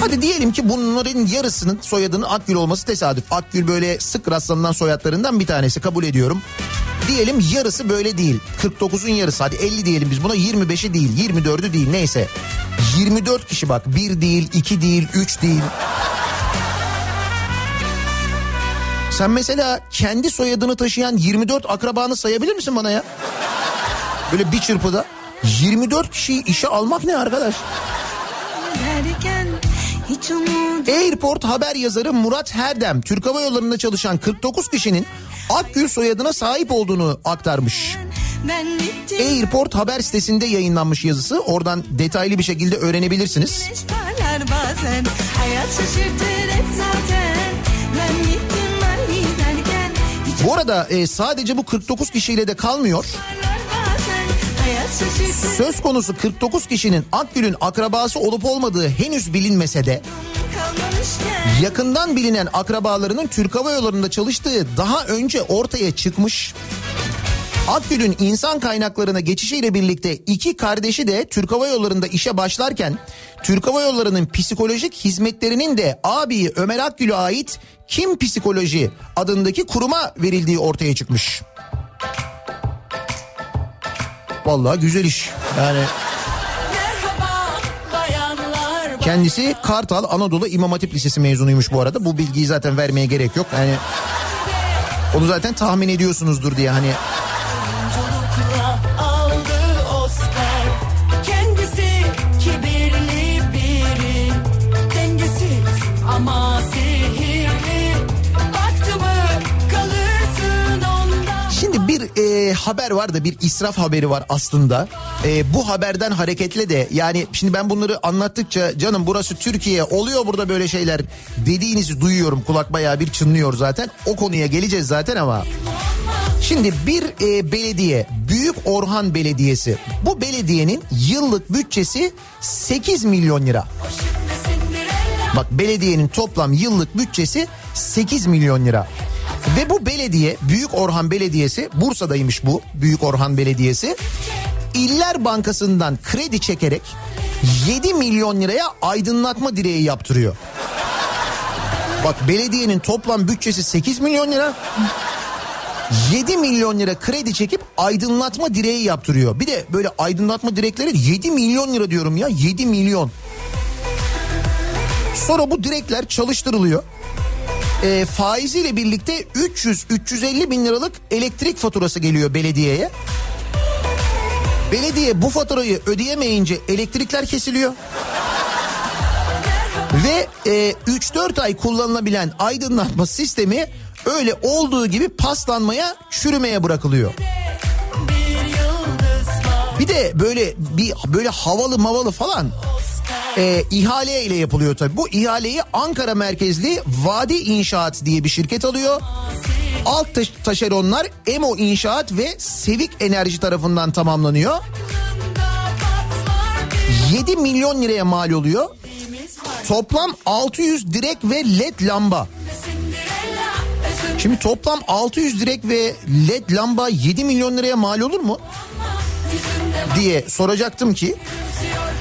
Hadi diyelim ki bunların yarısının soyadının Akgül olması tesadüf. Akgül böyle sık rastlanılan soyadlarından bir tanesi kabul ediyorum. Diyelim yarısı böyle değil. 49'un yarısı hadi 50 diyelim biz buna 25'i değil 24'ü değil neyse. 24 kişi bak 1 değil 2 değil 3 değil. Sen mesela kendi soyadını taşıyan 24 akrabanı sayabilir misin bana ya? Böyle bir çırpıda. 24 kişiyi işe almak ne arkadaş? Airport haber yazarı Murat Herdem Türk Hava Yolları'nda çalışan 49 kişinin Akgül soyadına sahip olduğunu aktarmış. Airport haber sitesinde yayınlanmış yazısı. Oradan detaylı bir şekilde öğrenebilirsiniz. bazen Hayat şaşırtır hep zaten Bu arada e, sadece bu 49 kişiyle de kalmıyor. Söz konusu 49 kişinin Akgül'ün akrabası olup olmadığı henüz bilinmese de yakından bilinen akrabalarının Türk Hava Yolları'nda çalıştığı daha önce ortaya çıkmış. Akgül'ün insan kaynaklarına geçişiyle birlikte iki kardeşi de Türk Hava Yolları'nda işe başlarken Türk Hava Yolları'nın psikolojik hizmetlerinin de abi Ömer Akgül'e ait Kim Psikoloji adındaki kuruma verildiği ortaya çıkmış. Vallahi güzel iş. Yani. Kendisi Kartal Anadolu İmam Hatip Lisesi mezunuymuş bu arada. Bu bilgiyi zaten vermeye gerek yok. Yani onu zaten tahmin ediyorsunuzdur diye hani e, haber var da bir israf haberi var aslında. E, bu haberden hareketle de yani şimdi ben bunları anlattıkça canım burası Türkiye oluyor burada böyle şeyler dediğinizi duyuyorum. Kulak bayağı bir çınlıyor zaten. O konuya geleceğiz zaten ama. Şimdi bir e, belediye Büyük Orhan Belediyesi bu belediyenin yıllık bütçesi 8 milyon lira. Bak belediyenin toplam yıllık bütçesi 8 milyon lira. Ve bu belediye Büyük Orhan Belediyesi Bursa'daymış bu Büyük Orhan Belediyesi. İller Bankası'ndan kredi çekerek 7 milyon liraya aydınlatma direği yaptırıyor. Bak belediyenin toplam bütçesi 8 milyon lira. 7 milyon lira kredi çekip aydınlatma direği yaptırıyor. Bir de böyle aydınlatma direkleri 7 milyon lira diyorum ya 7 milyon. Sonra bu direkler çalıştırılıyor. E, faiziyle birlikte 300-350 bin liralık elektrik faturası geliyor belediyeye. Belediye bu faturayı ödeyemeyince elektrikler kesiliyor. Ve e, 3-4 ay kullanılabilen aydınlatma sistemi öyle olduğu gibi paslanmaya, çürümeye bırakılıyor. Bir de böyle bir böyle havalı mavalı falan e, ihale ile yapılıyor tabii. Bu ihaleyi Ankara merkezli Vadi İnşaat diye bir şirket alıyor. Alt taş- taşeronlar Emo İnşaat ve Sevik Enerji tarafından tamamlanıyor. 7 milyon liraya mal oluyor. Toplam 600 direk ve led lamba. Şimdi toplam 600 direk ve led lamba 7 milyon liraya mal olur mu? diye soracaktım ki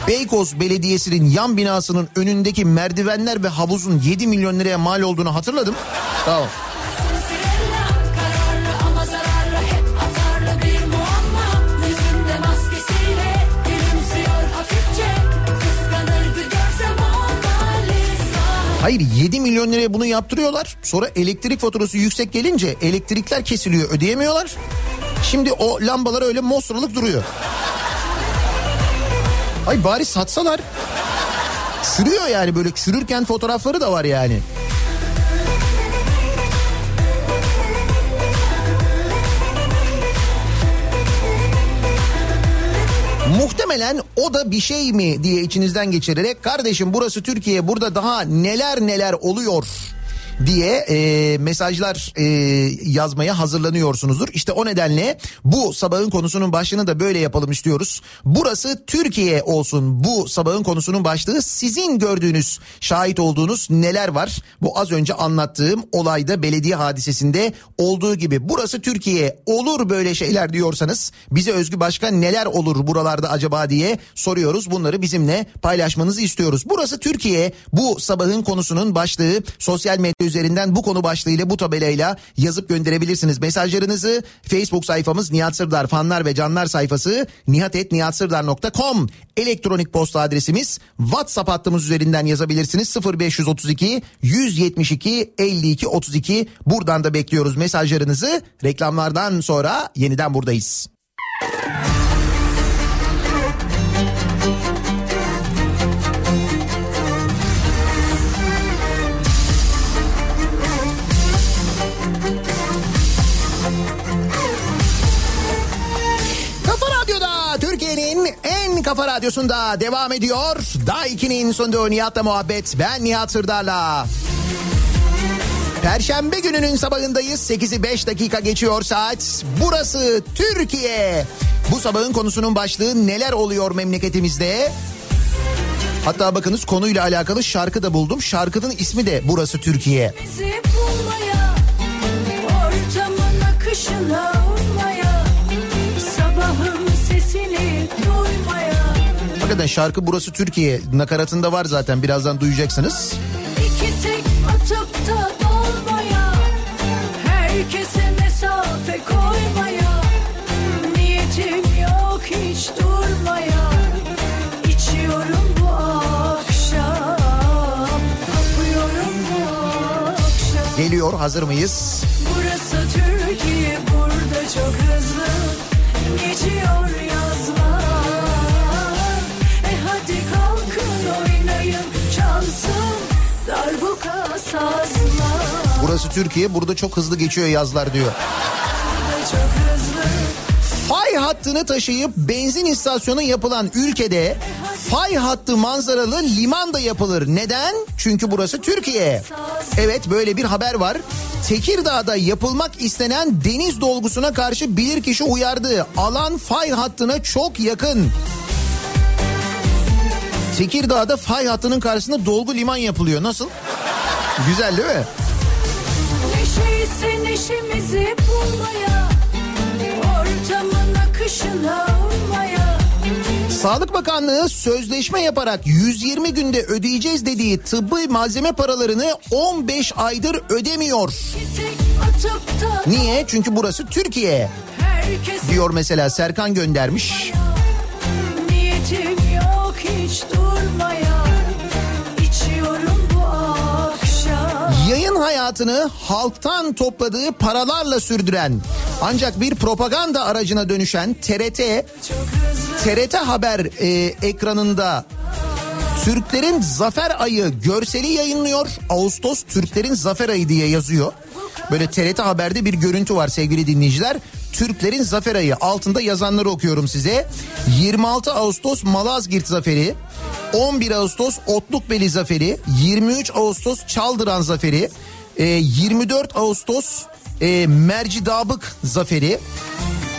Beykoz Belediyesi'nin yan binasının önündeki merdivenler ve havuzun 7 milyon liraya mal olduğunu hatırladım. Tamam. Hayır 7 milyon liraya bunu yaptırıyorlar. Sonra elektrik faturası yüksek gelince elektrikler kesiliyor ödeyemiyorlar. Şimdi o lambalar öyle mosralık duruyor. Ay bari satsalar. Çürüyor yani böyle çürürken fotoğrafları da var yani. Muhtemelen o da bir şey mi diye içinizden geçirerek kardeşim burası Türkiye burada daha neler neler oluyor diye e, mesajlar e, yazmaya hazırlanıyorsunuzdur. İşte o nedenle bu sabahın konusunun başlığını da böyle yapalım istiyoruz. Burası Türkiye olsun. Bu sabahın konusunun başlığı sizin gördüğünüz, şahit olduğunuz neler var? Bu az önce anlattığım olayda belediye hadisesinde olduğu gibi. Burası Türkiye olur böyle şeyler diyorsanız bize özgü başka neler olur buralarda acaba diye soruyoruz. Bunları bizimle paylaşmanızı istiyoruz. Burası Türkiye bu sabahın konusunun başlığı sosyal medya üzerinden bu konu başlığıyla bu tabelayla yazıp gönderebilirsiniz. Mesajlarınızı Facebook sayfamız Nihat Sırdar fanlar ve canlar sayfası nihatetnihatsırdar.com elektronik posta adresimiz WhatsApp hattımız üzerinden yazabilirsiniz 0532 172 52 32 buradan da bekliyoruz mesajlarınızı reklamlardan sonra yeniden buradayız. Kafa radyosunda devam ediyor. Daha 2'nin sonunda Nihat'la muhabbet. Ben Nihat Sırdar'la. Perşembe gününün sabahındayız. 8'i 5 dakika geçiyor saat. Burası Türkiye. Bu sabahın konusunun başlığı neler oluyor memleketimizde? Hatta bakınız konuyla alakalı şarkı da buldum. Şarkının ismi de Burası Türkiye. Bizi bulmaya, ortamın akışına Hakikaten şarkı Burası Türkiye nakaratında var zaten birazdan duyacaksınız. İki tek atıp da dolmaya, herkese mesafe koymaya. Niyetim yok hiç durmaya, içiyorum bu akşam, kapıyorum bu akşam. Geliyor hazır mıyız? Burası Türkiye, burada çok hızlı geçiyor Burası Türkiye burada çok hızlı geçiyor yazlar diyor. Fay hattını taşıyıp benzin istasyonu yapılan ülkede fay hattı manzaralı liman da yapılır. Neden? Çünkü burası Türkiye. Evet böyle bir haber var. Tekirdağ'da yapılmak istenen deniz dolgusuna karşı bilirkişi uyardı. Alan fay hattına çok yakın. Tekirdağ'da fay hattının karşısında dolgu liman yapılıyor. Nasıl? Güzel değil mi? neşeyse neşemizi bulmaya, ortamın akışına uymaya. Sağlık Bakanlığı sözleşme yaparak 120 günde ödeyeceğiz dediği tıbbi malzeme paralarını 15 aydır ödemiyor. Niye? Çünkü burası Türkiye diyor mesela Serkan göndermiş. Yok hiç durmaya İçiyorum bu akşam Yayın hayatını halktan topladığı paralarla sürdüren ancak bir propaganda aracına dönüşen TRT TRT Haber e, ekranında Türklerin Zafer Ayı görseli yayınlıyor. Ağustos Türklerin Zafer Ayı diye yazıyor. Böyle TRT Haber'de bir görüntü var sevgili dinleyiciler. Türklerin Zafer Ayı altında yazanları okuyorum size. 26 Ağustos Malazgirt Zaferi, 11 Ağustos Otlukbeli Zaferi, 23 Ağustos Çaldıran Zaferi, e, 24 Ağustos e, Mercidabık Zaferi.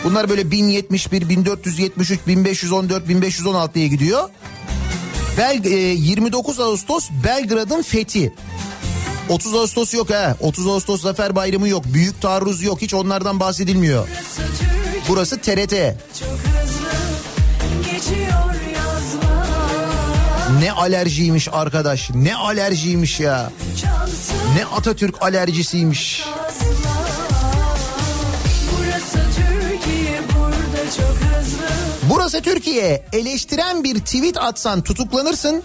Bunlar böyle 1071, 1473, 1514, 1516 diye gidiyor. Bel, e, 29 Ağustos Belgrad'ın fethi. 30 Ağustos yok ha. 30 Ağustos Zafer Bayramı yok. Büyük taarruz yok. Hiç onlardan bahsedilmiyor. Burası TRT. Ne alerjiymiş arkadaş. Ne alerjiymiş ya. Ne Atatürk alerjisiymiş. Burası Türkiye. Eleştiren bir tweet atsan tutuklanırsın.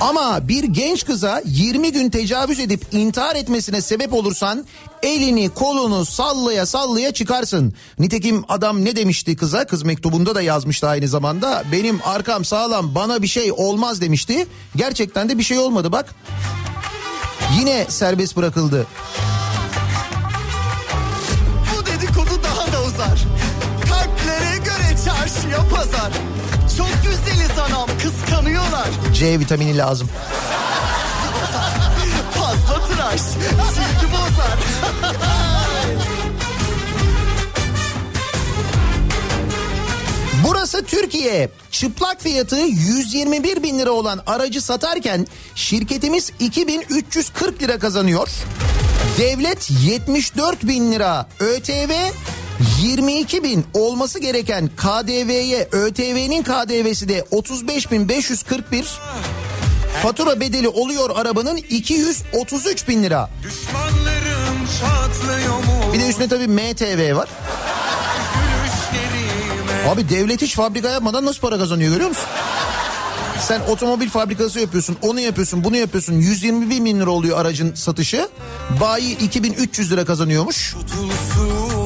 Ama bir genç kıza 20 gün tecavüz edip intihar etmesine sebep olursan elini kolunu sallaya sallaya çıkarsın. Nitekim adam ne demişti kıza? Kız mektubunda da yazmıştı aynı zamanda. Benim arkam sağlam bana bir şey olmaz demişti. Gerçekten de bir şey olmadı bak. Yine serbest bırakıldı. Çarşıya pazar. Çok güzeliz anam kıskanıyorlar. C vitamini lazım. Fazla tıraş silgi bozar. Burası Türkiye. Çıplak fiyatı 121 bin lira olan aracı satarken şirketimiz 2340 lira kazanıyor. Devlet 74 bin lira ÖTV 22 bin olması gereken KDV'ye ÖTV'nin KDV'si de 35 bin 541 fatura bedeli oluyor arabanın 233 bin lira. Bir de üstüne tabii MTV var. Abi devlet hiç fabrika yapmadan nasıl para kazanıyor görüyor musun? Sen otomobil fabrikası yapıyorsun, onu yapıyorsun, bunu yapıyorsun. 121 bin lira oluyor aracın satışı. Bayi 2300 lira kazanıyormuş. tutulsun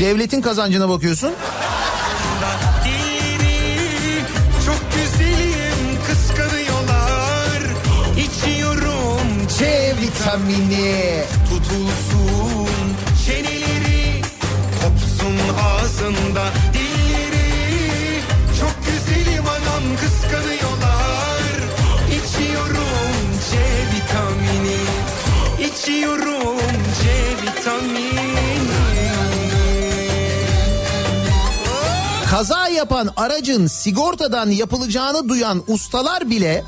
Devletin kazancına bakıyorsun. dilleri Çok güzelim kıskanıyorlar. İçiyorum C vitamini. tutulsun çeneleri Kopsun ağzında dilleri. Çok güzelim anam kıskanıyorlar. İçiyorum C vitamini. İçiyorum C vitamini Kaza yapan aracın sigortadan yapılacağını duyan ustalar bile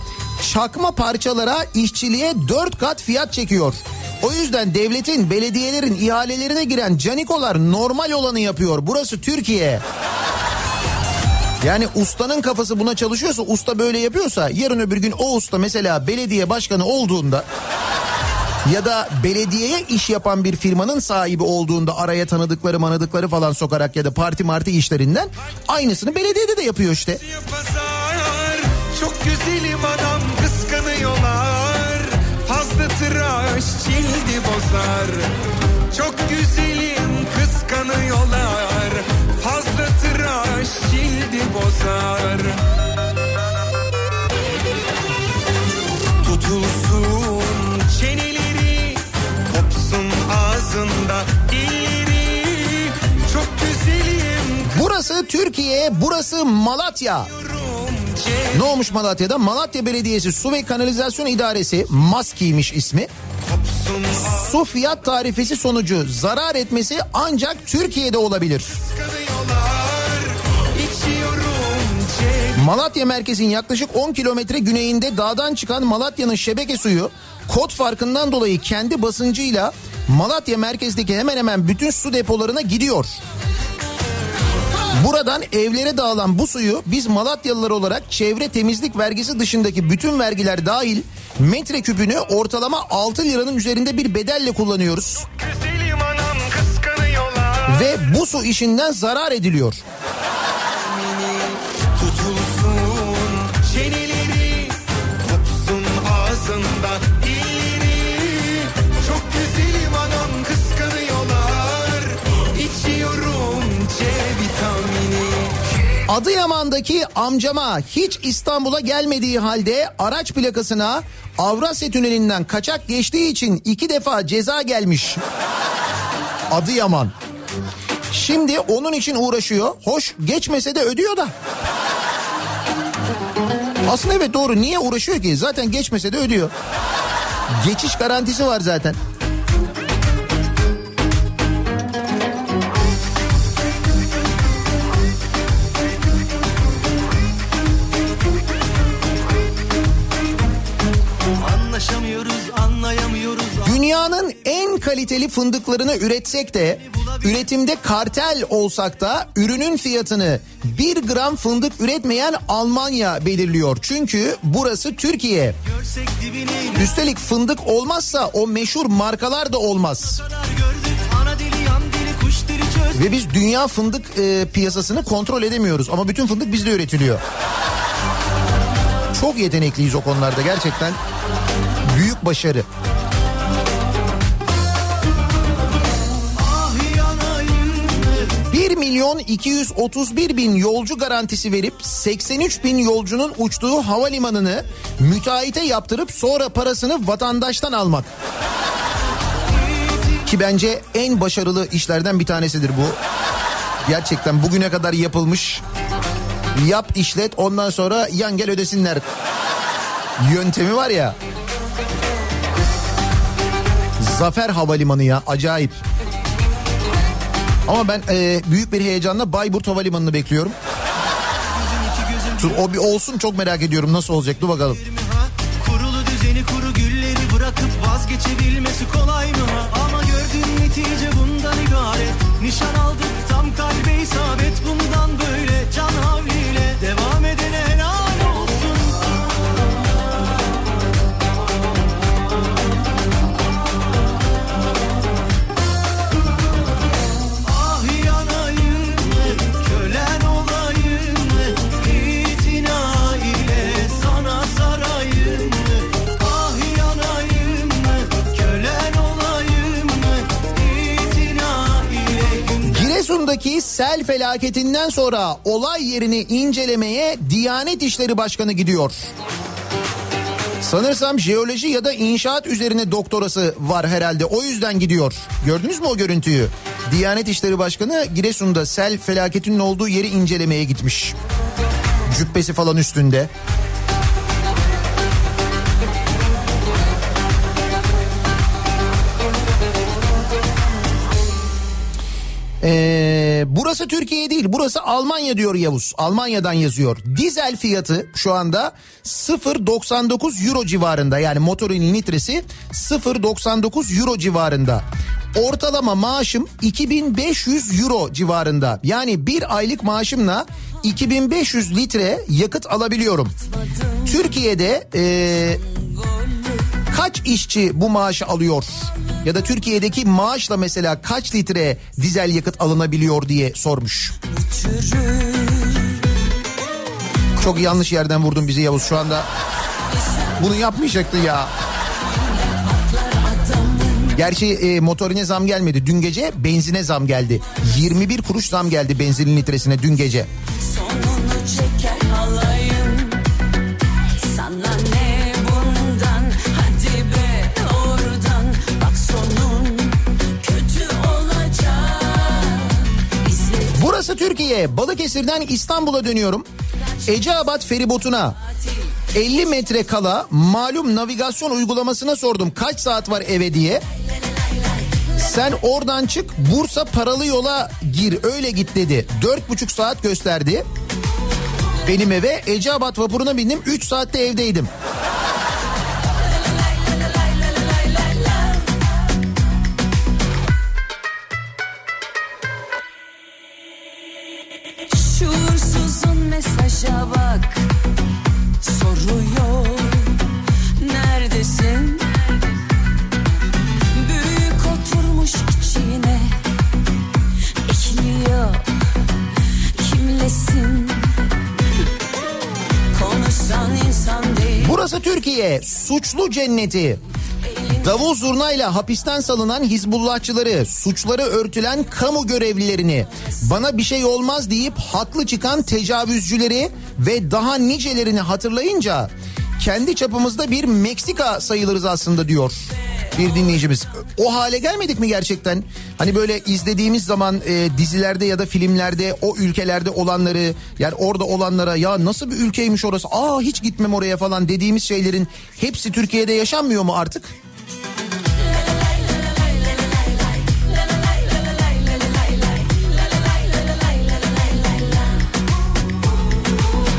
çakma parçalara işçiliğe 4 kat fiyat çekiyor. O yüzden devletin, belediyelerin ihalelerine giren canikolar normal olanı yapıyor. Burası Türkiye. Yani ustanın kafası buna çalışıyorsa, usta böyle yapıyorsa yarın öbür gün o usta mesela belediye başkanı olduğunda ya da belediyeye iş yapan bir firmanın sahibi olduğunda araya tanıdıkları manadıkları falan sokarak ya da parti marti işlerinden aynısını belediyede de yapıyor işte. Çok güzelim adam kıskanıyorlar. Fazla tıraş cildi bozar. Çok güzelim kıskanıyorlar. Fazla tıraş cildi bozar ağzında dilleri Çok güzelim Burası Türkiye, burası Malatya. Ne olmuş Malatya'da? Malatya Belediyesi Su ve Kanalizasyon İdaresi, MASKİ'ymiş ismi. Su fiyat tarifesi sonucu zarar etmesi ancak Türkiye'de olabilir. Malatya merkezin yaklaşık 10 kilometre güneyinde dağdan çıkan Malatya'nın şebeke suyu kod farkından dolayı kendi basıncıyla Malatya merkezdeki hemen hemen bütün su depolarına gidiyor. Buradan evlere dağılan bu suyu biz Malatyalılar olarak çevre temizlik vergisi dışındaki bütün vergiler dahil metreküpünü ortalama 6 liranın üzerinde bir bedelle kullanıyoruz. Anam Ve bu su işinden zarar ediliyor. Adıyaman'daki amcama hiç İstanbul'a gelmediği halde araç plakasına Avrasya Tüneli'nden kaçak geçtiği için iki defa ceza gelmiş. Adıyaman. Şimdi onun için uğraşıyor. Hoş geçmese de ödüyor da. Aslında evet doğru niye uğraşıyor ki? Zaten geçmese de ödüyor. Geçiş garantisi var zaten. Dünyanın en kaliteli fındıklarını üretsek de üretimde kartel olsak da ürünün fiyatını 1 gram fındık üretmeyen Almanya belirliyor. Çünkü burası Türkiye. Üstelik fındık olmazsa o meşhur markalar da olmaz. Ve biz dünya fındık e, piyasasını kontrol edemiyoruz ama bütün fındık bizde üretiliyor. Çok yetenekliyiz o konularda gerçekten. Büyük başarı. 1 milyon 231 bin yolcu garantisi verip 83 bin yolcunun uçtuğu havalimanını müteahhite yaptırıp sonra parasını vatandaştan almak. Ki bence en başarılı işlerden bir tanesidir bu. Gerçekten bugüne kadar yapılmış. Yap işlet ondan sonra yan gel ödesinler. Yöntemi var ya. Zafer Havalimanı ya acayip. Ama ben e, büyük bir heyecanla Bayburt Havalimanı'nı bekliyorum. Dur, O bir olsun çok merak ediyorum nasıl olacak dur bakalım. Kurulu düzeni kuru gülleri bırakıp vazgeçebilmesi kolay mı? Ama gördüğün netice bundan ibaret Nişan aldık tam kalbe isabet bundan Giresun'daki sel felaketinden sonra olay yerini incelemeye Diyanet İşleri Başkanı gidiyor. Sanırsam jeoloji ya da inşaat üzerine doktorası var herhalde o yüzden gidiyor. Gördünüz mü o görüntüyü? Diyanet İşleri Başkanı Giresun'da sel felaketinin olduğu yeri incelemeye gitmiş. Cübbesi falan üstünde. Ee, burası Türkiye değil burası Almanya diyor Yavuz. Almanya'dan yazıyor. Dizel fiyatı şu anda 0.99 euro civarında yani motorun litresi 0.99 euro civarında. Ortalama maaşım 2500 euro civarında. Yani bir aylık maaşımla 2500 litre yakıt alabiliyorum. Türkiye'de ee, kaç işçi bu maaşı alıyor? Ya da Türkiye'deki maaşla mesela kaç litre dizel yakıt alınabiliyor diye sormuş. Çok yanlış yerden vurdun bizi Yavuz şu anda. Bunu yapmayacaktı ya. Gerçi e, motorine zam gelmedi. Dün gece benzine zam geldi. 21 kuruş zam geldi benzinin litresine dün gece. Sonunu çeker halayım Burası Türkiye. Balıkesir'den İstanbul'a dönüyorum. Eceabat feribotuna 50 metre kala malum navigasyon uygulamasına sordum kaç saat var eve diye. Sen oradan çık Bursa paralı yola gir öyle git dedi. Dört buçuk saat gösterdi. Benim eve Eceabat vapuruna bindim 3 saatte evdeydim. Suçlu cenneti. Davul zurnayla hapisten salınan Hizbullahçıları, suçları örtülen kamu görevlilerini, bana bir şey olmaz deyip haklı çıkan tecavüzcüleri ve daha nicelerini hatırlayınca kendi çapımızda bir Meksika sayılırız aslında diyor bir dinleyicimiz. O hale gelmedik mi gerçekten? Hani böyle izlediğimiz zaman e, dizilerde ya da filmlerde o ülkelerde olanları yani orada olanlara ya nasıl bir ülkeymiş orası aa hiç gitmem oraya falan dediğimiz şeylerin hepsi Türkiye'de yaşanmıyor mu artık?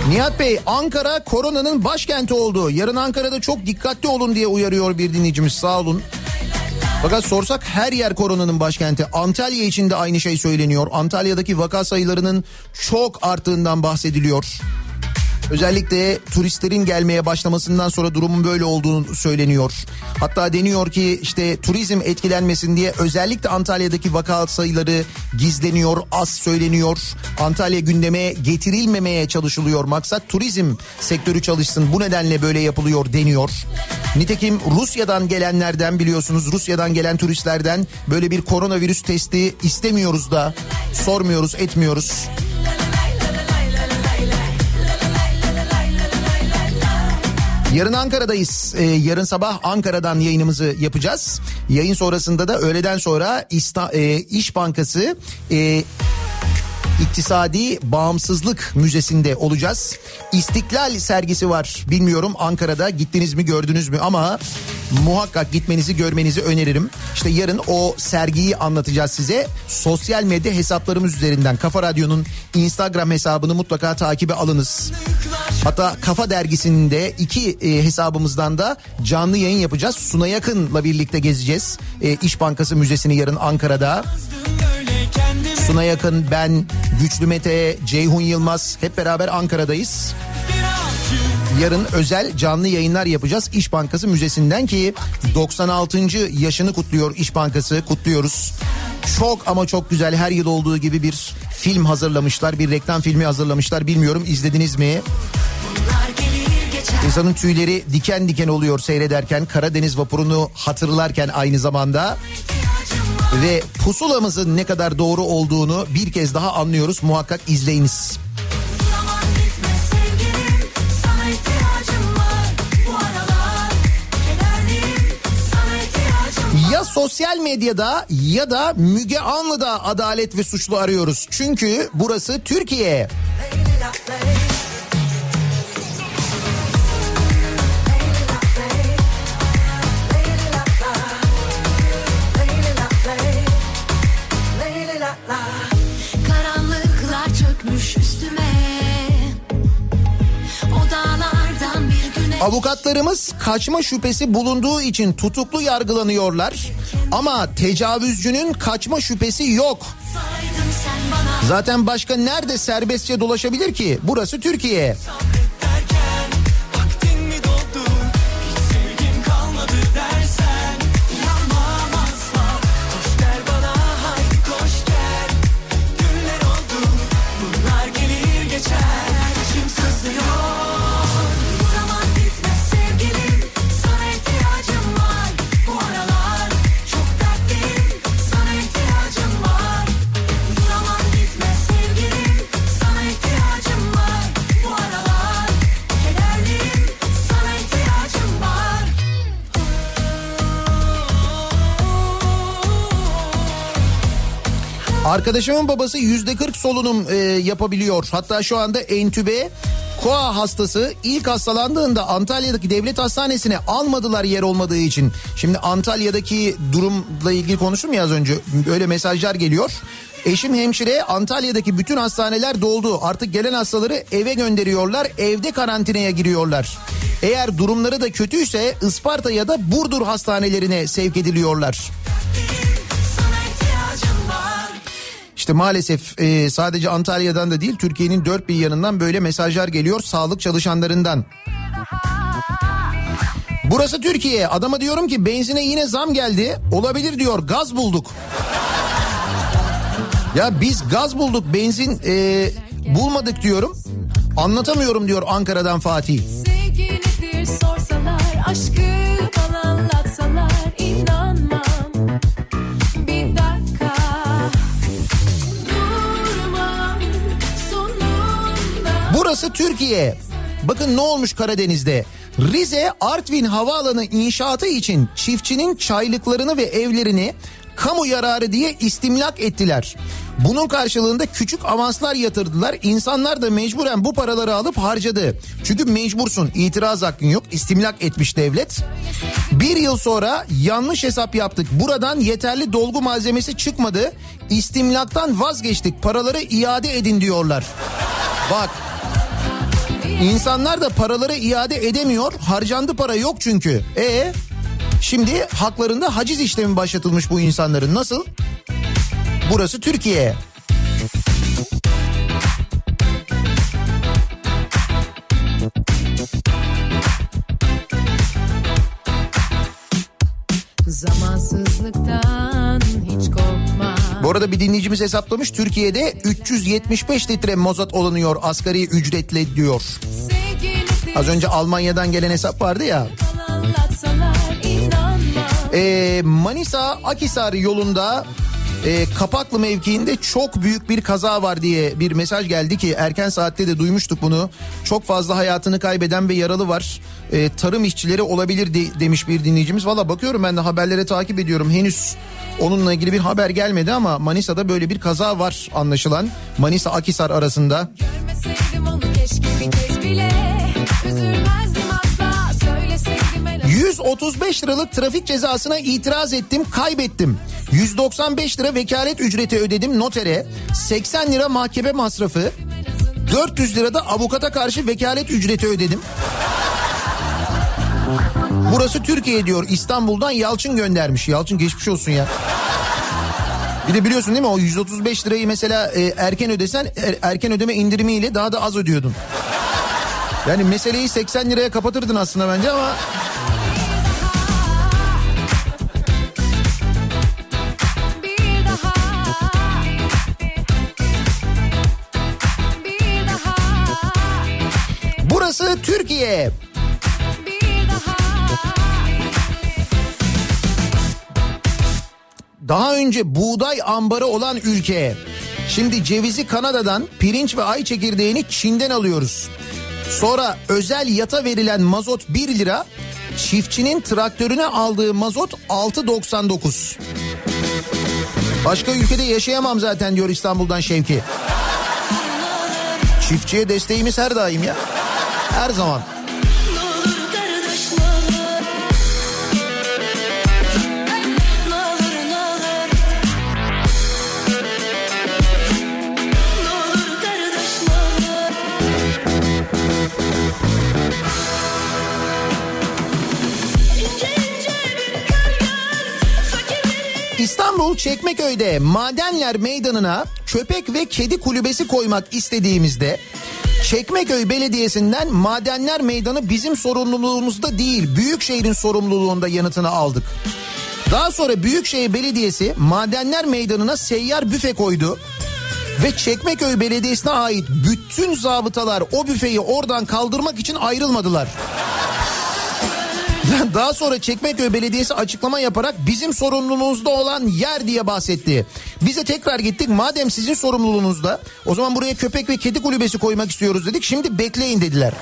Nihat Bey Ankara koronanın başkenti oldu. Yarın Ankara'da çok dikkatli olun diye uyarıyor bir dinleyicimiz sağ olun. Fakat sorsak her yer koronanın başkenti. Antalya için de aynı şey söyleniyor. Antalya'daki vaka sayılarının çok arttığından bahsediliyor. Özellikle turistlerin gelmeye başlamasından sonra durumun böyle olduğunu söyleniyor. Hatta deniyor ki işte turizm etkilenmesin diye özellikle Antalya'daki vaka sayıları gizleniyor, az söyleniyor. Antalya gündeme getirilmemeye çalışılıyor. Maksat turizm sektörü çalışsın. Bu nedenle böyle yapılıyor deniyor. Nitekim Rusya'dan gelenlerden biliyorsunuz Rusya'dan gelen turistlerden böyle bir koronavirüs testi istemiyoruz da sormuyoruz, etmiyoruz. Yarın Ankara'dayız. Ee, yarın sabah Ankara'dan yayınımızı yapacağız. Yayın sonrasında da öğleden sonra İsta, e, İş Bankası e, İktisadi Bağımsızlık Müzesi'nde olacağız. İstiklal sergisi var. Bilmiyorum Ankara'da gittiniz mi gördünüz mü ama muhakkak gitmenizi görmenizi öneririm. İşte yarın o sergiyi anlatacağız size. Sosyal medya hesaplarımız üzerinden Kafa Radyo'nun Instagram hesabını mutlaka takibe alınız. Hatta Kafa Dergisi'nin de iki e, hesabımızdan da canlı yayın yapacağız. Suna Yakın'la birlikte gezeceğiz. E, İş Bankası Müzesi'ni yarın Ankara'da. Suna Yakın, ben, Güçlü Mete, Ceyhun Yılmaz hep beraber Ankara'dayız. Yarın özel canlı yayınlar yapacağız İş Bankası Müzesi'nden ki 96. yaşını kutluyor İş Bankası kutluyoruz. Çok ama çok güzel her yıl olduğu gibi bir film hazırlamışlar bir reklam filmi hazırlamışlar bilmiyorum izlediniz mi? İnsanın tüyleri diken diken oluyor seyrederken Karadeniz vapurunu hatırlarken aynı zamanda ve pusulamızın ne kadar doğru olduğunu bir kez daha anlıyoruz muhakkak izleyiniz. Ya sosyal medyada ya da Müge Anlı'da adalet ve suçlu arıyoruz. Çünkü burası Türkiye. Karanlıklar Avukatlarımız kaçma şüphesi bulunduğu için tutuklu yargılanıyorlar. Ama tecavüzcünün kaçma şüphesi yok. Zaten başka nerede serbestçe dolaşabilir ki? Burası Türkiye. derken Arkadaşımın babası yüzde 40 solunum e, yapabiliyor. Hatta şu anda entübe koa hastası ilk hastalandığında Antalya'daki devlet hastanesine almadılar yer olmadığı için. Şimdi Antalya'daki durumla ilgili konuştum ya az önce böyle mesajlar geliyor. Eşim hemşire Antalya'daki bütün hastaneler doldu. Artık gelen hastaları eve gönderiyorlar. Evde karantinaya giriyorlar. Eğer durumları da kötüyse Isparta ya da Burdur hastanelerine sevk ediliyorlar. İşte maalesef e, sadece Antalya'dan da değil Türkiye'nin dört bir yanından böyle mesajlar geliyor sağlık çalışanlarından. Burası Türkiye. Adama diyorum ki benzine yine zam geldi. Olabilir diyor gaz bulduk. Ya biz gaz bulduk benzin e, bulmadık diyorum. Anlatamıyorum diyor Ankara'dan Fatih. Sevgi nedir sorsalar aşkı Türkiye. Bakın ne olmuş Karadeniz'de. Rize Artvin Havaalanı inşaatı için çiftçinin çaylıklarını ve evlerini kamu yararı diye istimlak ettiler. Bunun karşılığında küçük avanslar yatırdılar. İnsanlar da mecburen bu paraları alıp harcadı. Çünkü mecbursun itiraz hakkın yok. İstimlak etmiş devlet. Bir yıl sonra yanlış hesap yaptık. Buradan yeterli dolgu malzemesi çıkmadı. İstimlaktan vazgeçtik. Paraları iade edin diyorlar. Bak İnsanlar da paraları iade edemiyor. Harcandı para yok çünkü. E şimdi haklarında haciz işlemi başlatılmış bu insanların. Nasıl? Burası Türkiye. zamansızlıktan Bu arada bir dinleyicimiz hesaplamış. Türkiye'de 375 litre mazot alınıyor asgari ücretle diyor. Az önce Almanya'dan gelen hesap vardı ya. Ee, Manisa Akisar yolunda e, Kapaklı mevkiinde çok büyük bir kaza var diye bir mesaj geldi ki erken saatte de duymuştuk bunu. Çok fazla hayatını kaybeden ve yaralı var. E, tarım işçileri olabilir de- demiş bir dinleyicimiz. Valla bakıyorum ben de haberlere takip ediyorum. Henüz onunla ilgili bir haber gelmedi ama Manisa'da böyle bir kaza var anlaşılan. Manisa Akisar arasında. Görmeseydim onu keşke bir kez bile Üzülmezdim 135 liralık trafik cezasına itiraz ettim kaybettim. 195 lira vekalet ücreti ödedim notere. 80 lira mahkeme masrafı. 400 lira da avukata karşı vekalet ücreti ödedim. Burası Türkiye diyor. İstanbul'dan Yalçın göndermiş. Yalçın geçmiş olsun ya. Bir de biliyorsun değil mi o 135 lirayı mesela e, erken ödesen er- erken ödeme indirimiyle daha da az ödüyordun. Yani meseleyi 80 liraya kapatırdın aslında bence ama burası Türkiye. Daha önce buğday ambarı olan ülke. Şimdi cevizi Kanada'dan, pirinç ve ay çekirdeğini Çin'den alıyoruz. Sonra özel yata verilen mazot 1 lira, çiftçinin traktörüne aldığı mazot 6.99. Başka ülkede yaşayamam zaten diyor İstanbul'dan Şevki. Çiftçiye desteğimiz her daim ya. Her zaman. İstanbul Çekmeköy'de Madenler Meydanı'na köpek ve kedi kulübesi koymak istediğimizde Çekmeköy Belediyesi'nden Madenler Meydanı bizim sorumluluğumuzda değil, Büyükşehir'in sorumluluğunda yanıtını aldık. Daha sonra Büyükşehir Belediyesi Madenler Meydanı'na seyyar büfe koydu. Ve Çekmeköy Belediyesi'ne ait bütün zabıtalar o büfeyi oradan kaldırmak için ayrılmadılar. Daha sonra Çekmeköy Belediyesi açıklama yaparak bizim sorumluluğumuzda olan yer diye bahsetti. Bize tekrar gittik madem sizin sorumluluğunuzda o zaman buraya köpek ve kedi kulübesi koymak istiyoruz dedik. Şimdi bekleyin dediler.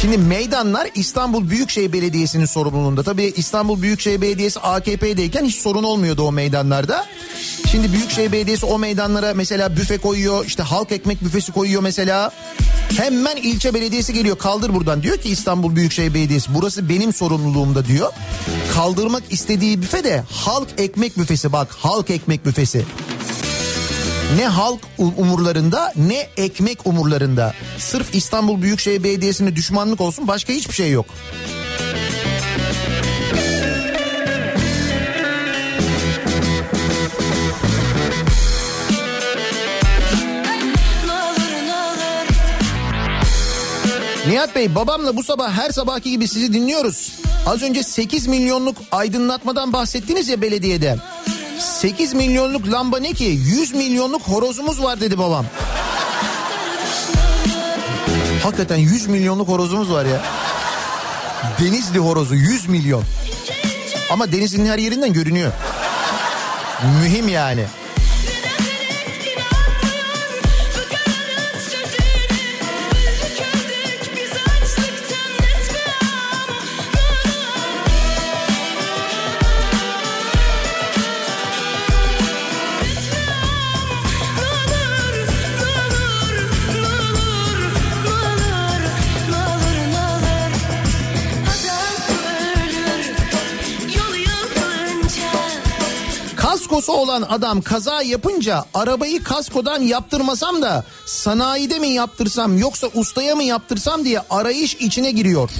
Şimdi meydanlar İstanbul Büyükşehir Belediyesi'nin sorumluluğunda. Tabii İstanbul Büyükşehir Belediyesi AKP'deyken hiç sorun olmuyordu o meydanlarda. Şimdi Büyükşehir Belediyesi o meydanlara mesela büfe koyuyor, işte halk ekmek büfesi koyuyor mesela. Hemen ilçe belediyesi geliyor kaldır buradan diyor ki İstanbul Büyükşehir Belediyesi burası benim sorumluluğumda diyor. Kaldırmak istediği büfe de halk ekmek büfesi bak halk ekmek büfesi. Ne halk umurlarında ne ekmek umurlarında. Sırf İstanbul Büyükşehir Belediyesi'ne düşmanlık olsun başka hiçbir şey yok. Nihat Bey babamla bu sabah her sabahki gibi sizi dinliyoruz. Az önce 8 milyonluk aydınlatmadan bahsettiniz ya belediyede. 8 milyonluk lamba ne ki? 100 milyonluk horozumuz var dedi babam. Hakikaten 100 milyonluk horozumuz var ya. Denizli horozu 100 milyon. Ama denizin her yerinden görünüyor. Mühim yani. Kaskosu olan adam kaza yapınca arabayı kaskodan yaptırmasam da sanayide mi yaptırsam yoksa ustaya mı yaptırsam diye arayış içine giriyor.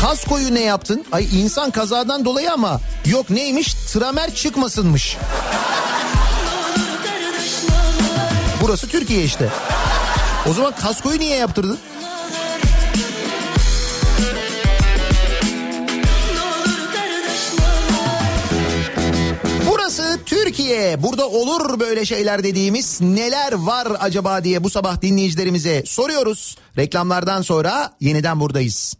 Kaskoyu ne yaptın? Ay insan kazadan dolayı ama yok neymiş tramer çıkmasınmış. Burası Türkiye işte. O zaman kaskoyu niye yaptırdın? Türkiye. Burada olur böyle şeyler dediğimiz neler var acaba diye bu sabah dinleyicilerimize soruyoruz. Reklamlardan sonra yeniden buradayız.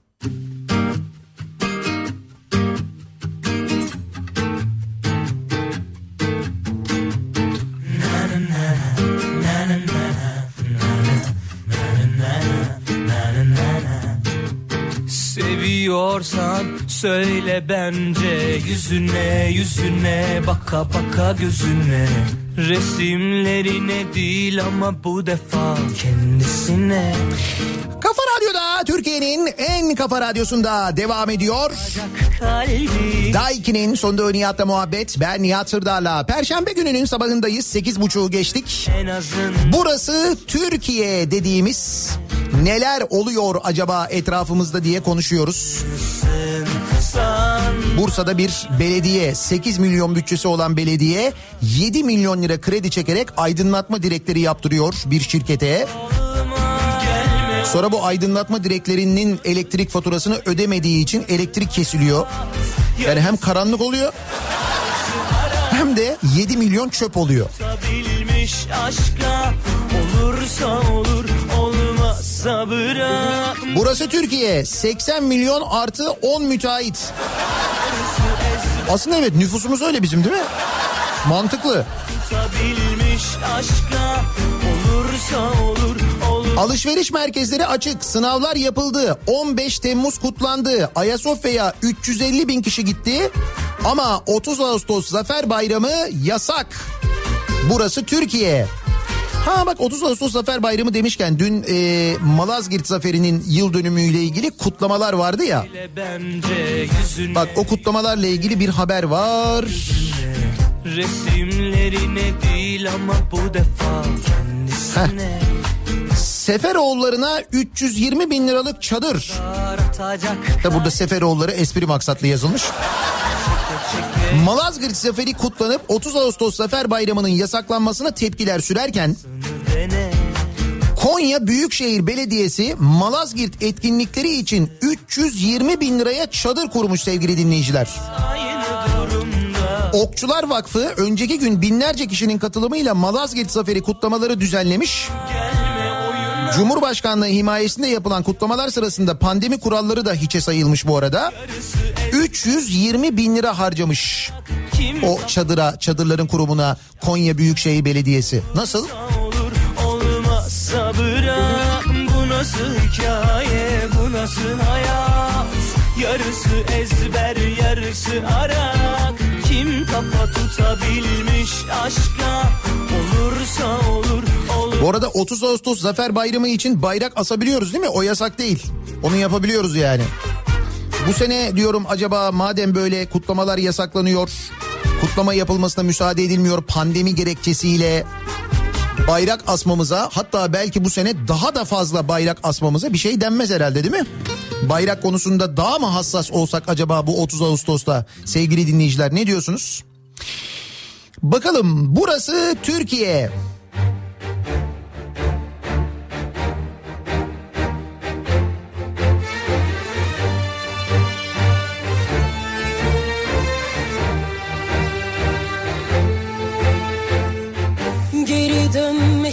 Seviyorsan söyle bence Yüzüne yüzüne baka baka gözüne Resimlerine değil ama bu defa kendisine Kafa Radyo'da Türkiye'nin en kafa radyosunda devam ediyor. Daiki'nin sonunda Nihat'la muhabbet. Ben Nihat Sırdar'la. Perşembe gününün sabahındayız. 8.30'u geçtik. En azın Burası Türkiye dediğimiz neler oluyor acaba etrafımızda diye konuşuyoruz. san Bursa'da bir belediye 8 milyon bütçesi olan belediye 7 milyon lira kredi çekerek aydınlatma direkleri yaptırıyor bir şirkete. Sonra bu aydınlatma direklerinin elektrik faturasını ödemediği için elektrik kesiliyor. Yani hem karanlık oluyor hem de 7 milyon çöp oluyor. aşka olursa olur olmazsa bırak Burası Türkiye 80 milyon artı 10 müteahhit. Aslında evet nüfusumuz öyle bizim değil mi? Mantıklı. aşka olursa olur olur Alışveriş merkezleri açık, sınavlar yapıldı. 15 Temmuz kutlandı. Ayasofya'ya 350 bin kişi gitti. Ama 30 Ağustos Zafer Bayramı yasak. Burası Türkiye. Ha bak 30 Ağustos Zafer Bayramı demişken dün e, Malazgirt Zaferi'nin yıl dönümüyle ilgili kutlamalar vardı ya. Bak o kutlamalarla ilgili bir haber var. resimlerine değil ama bu defa kendisine Seferoğullarına 320 bin liralık çadır. Da burada Seferoğulları espri maksatlı yazılmış. Malazgirt Zaferi kutlanıp 30 Ağustos Zafer Bayramı'nın yasaklanmasına tepkiler sürerken Konya Büyükşehir Belediyesi Malazgirt etkinlikleri için 320 bin liraya çadır kurmuş sevgili dinleyiciler. Okçular Vakfı önceki gün binlerce kişinin katılımıyla Malazgirt Zaferi kutlamaları düzenlemiş. Cumhurbaşkanlığı himayesinde yapılan kutlamalar sırasında pandemi kuralları da hiçe sayılmış bu arada. 320 bin lira harcamış o çadıra, çadırların kurumuna Konya Büyükşehir Belediyesi. Nasıl? bırak bu nasıl hikaye bu nasıl hayat yarısı ezber yarısı arak kim kafa tutabilmiş aşka olursa olur olur Bu arada 30 Ağustos Zafer Bayramı için bayrak asabiliyoruz değil mi? O yasak değil. Onu yapabiliyoruz yani. Bu sene diyorum acaba madem böyle kutlamalar yasaklanıyor, kutlama yapılmasına müsaade edilmiyor pandemi gerekçesiyle bayrak asmamıza hatta belki bu sene daha da fazla bayrak asmamıza bir şey denmez herhalde değil mi? Bayrak konusunda daha mı hassas olsak acaba bu 30 Ağustos'ta sevgili dinleyiciler ne diyorsunuz? Bakalım burası Türkiye. Geri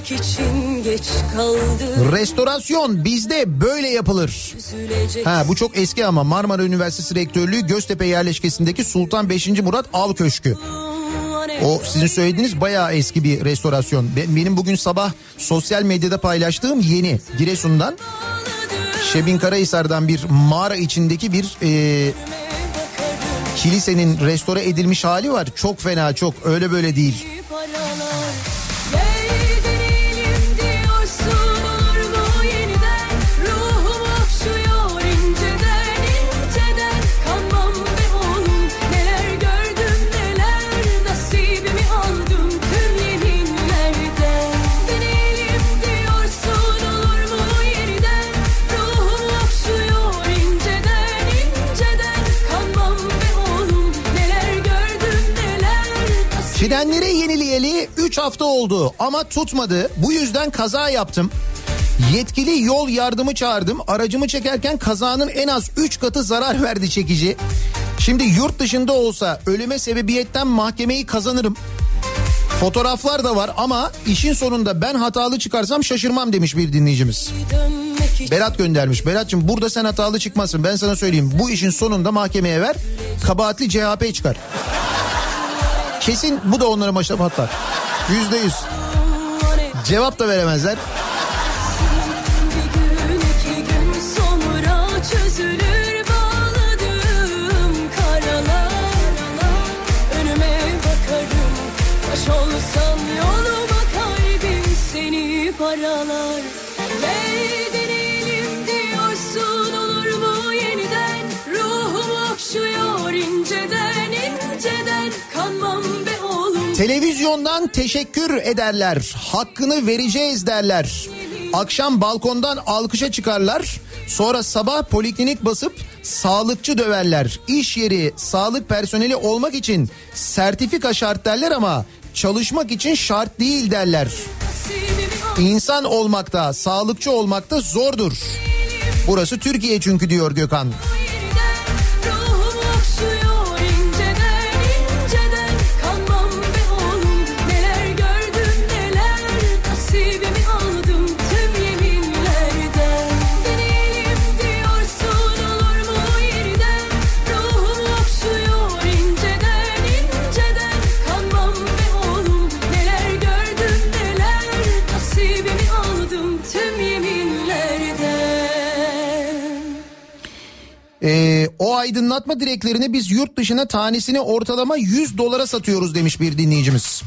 dönmek için geç kaldı. Restorasyon bizde böyle yapılır. Üzülecek Ha bu çok eski ama Marmara Üniversitesi Rektörlüğü Göztepe yerleşkesindeki Sultan 5. Murat Av Köşkü. O sizin söylediğiniz bayağı eski bir restorasyon. Be- Benim bugün sabah sosyal medyada paylaştığım yeni Giresun'dan Şebin Karahisar'dan bir mağara içindeki bir e, kilisenin restore edilmiş hali var. Çok fena çok öyle böyle değil. Frenleri yenileyeli 3 hafta oldu ama tutmadı. Bu yüzden kaza yaptım. Yetkili yol yardımı çağırdım. Aracımı çekerken kazanın en az 3 katı zarar verdi çekici. Şimdi yurt dışında olsa ölüme sebebiyetten mahkemeyi kazanırım. Fotoğraflar da var ama işin sonunda ben hatalı çıkarsam şaşırmam demiş bir dinleyicimiz. Berat göndermiş. Berat'cığım burada sen hatalı çıkmasın. Ben sana söyleyeyim. Bu işin sonunda mahkemeye ver. Kabahatli CHP çıkar. Kesin bu da onların başına patlar. Yüzde yüz. Cevap da veremezler. Televizyondan teşekkür ederler. Hakkını vereceğiz derler. Akşam balkondan alkışa çıkarlar. Sonra sabah poliklinik basıp sağlıkçı döverler. İş yeri sağlık personeli olmak için sertifika şart derler ama çalışmak için şart değil derler. İnsan olmakta, sağlıkçı olmakta zordur. Burası Türkiye çünkü diyor Gökhan. Ruhum Ee, o aydınlatma direklerini biz yurt dışına tanesini ortalama 100 dolara satıyoruz demiş bir dinleyicimiz.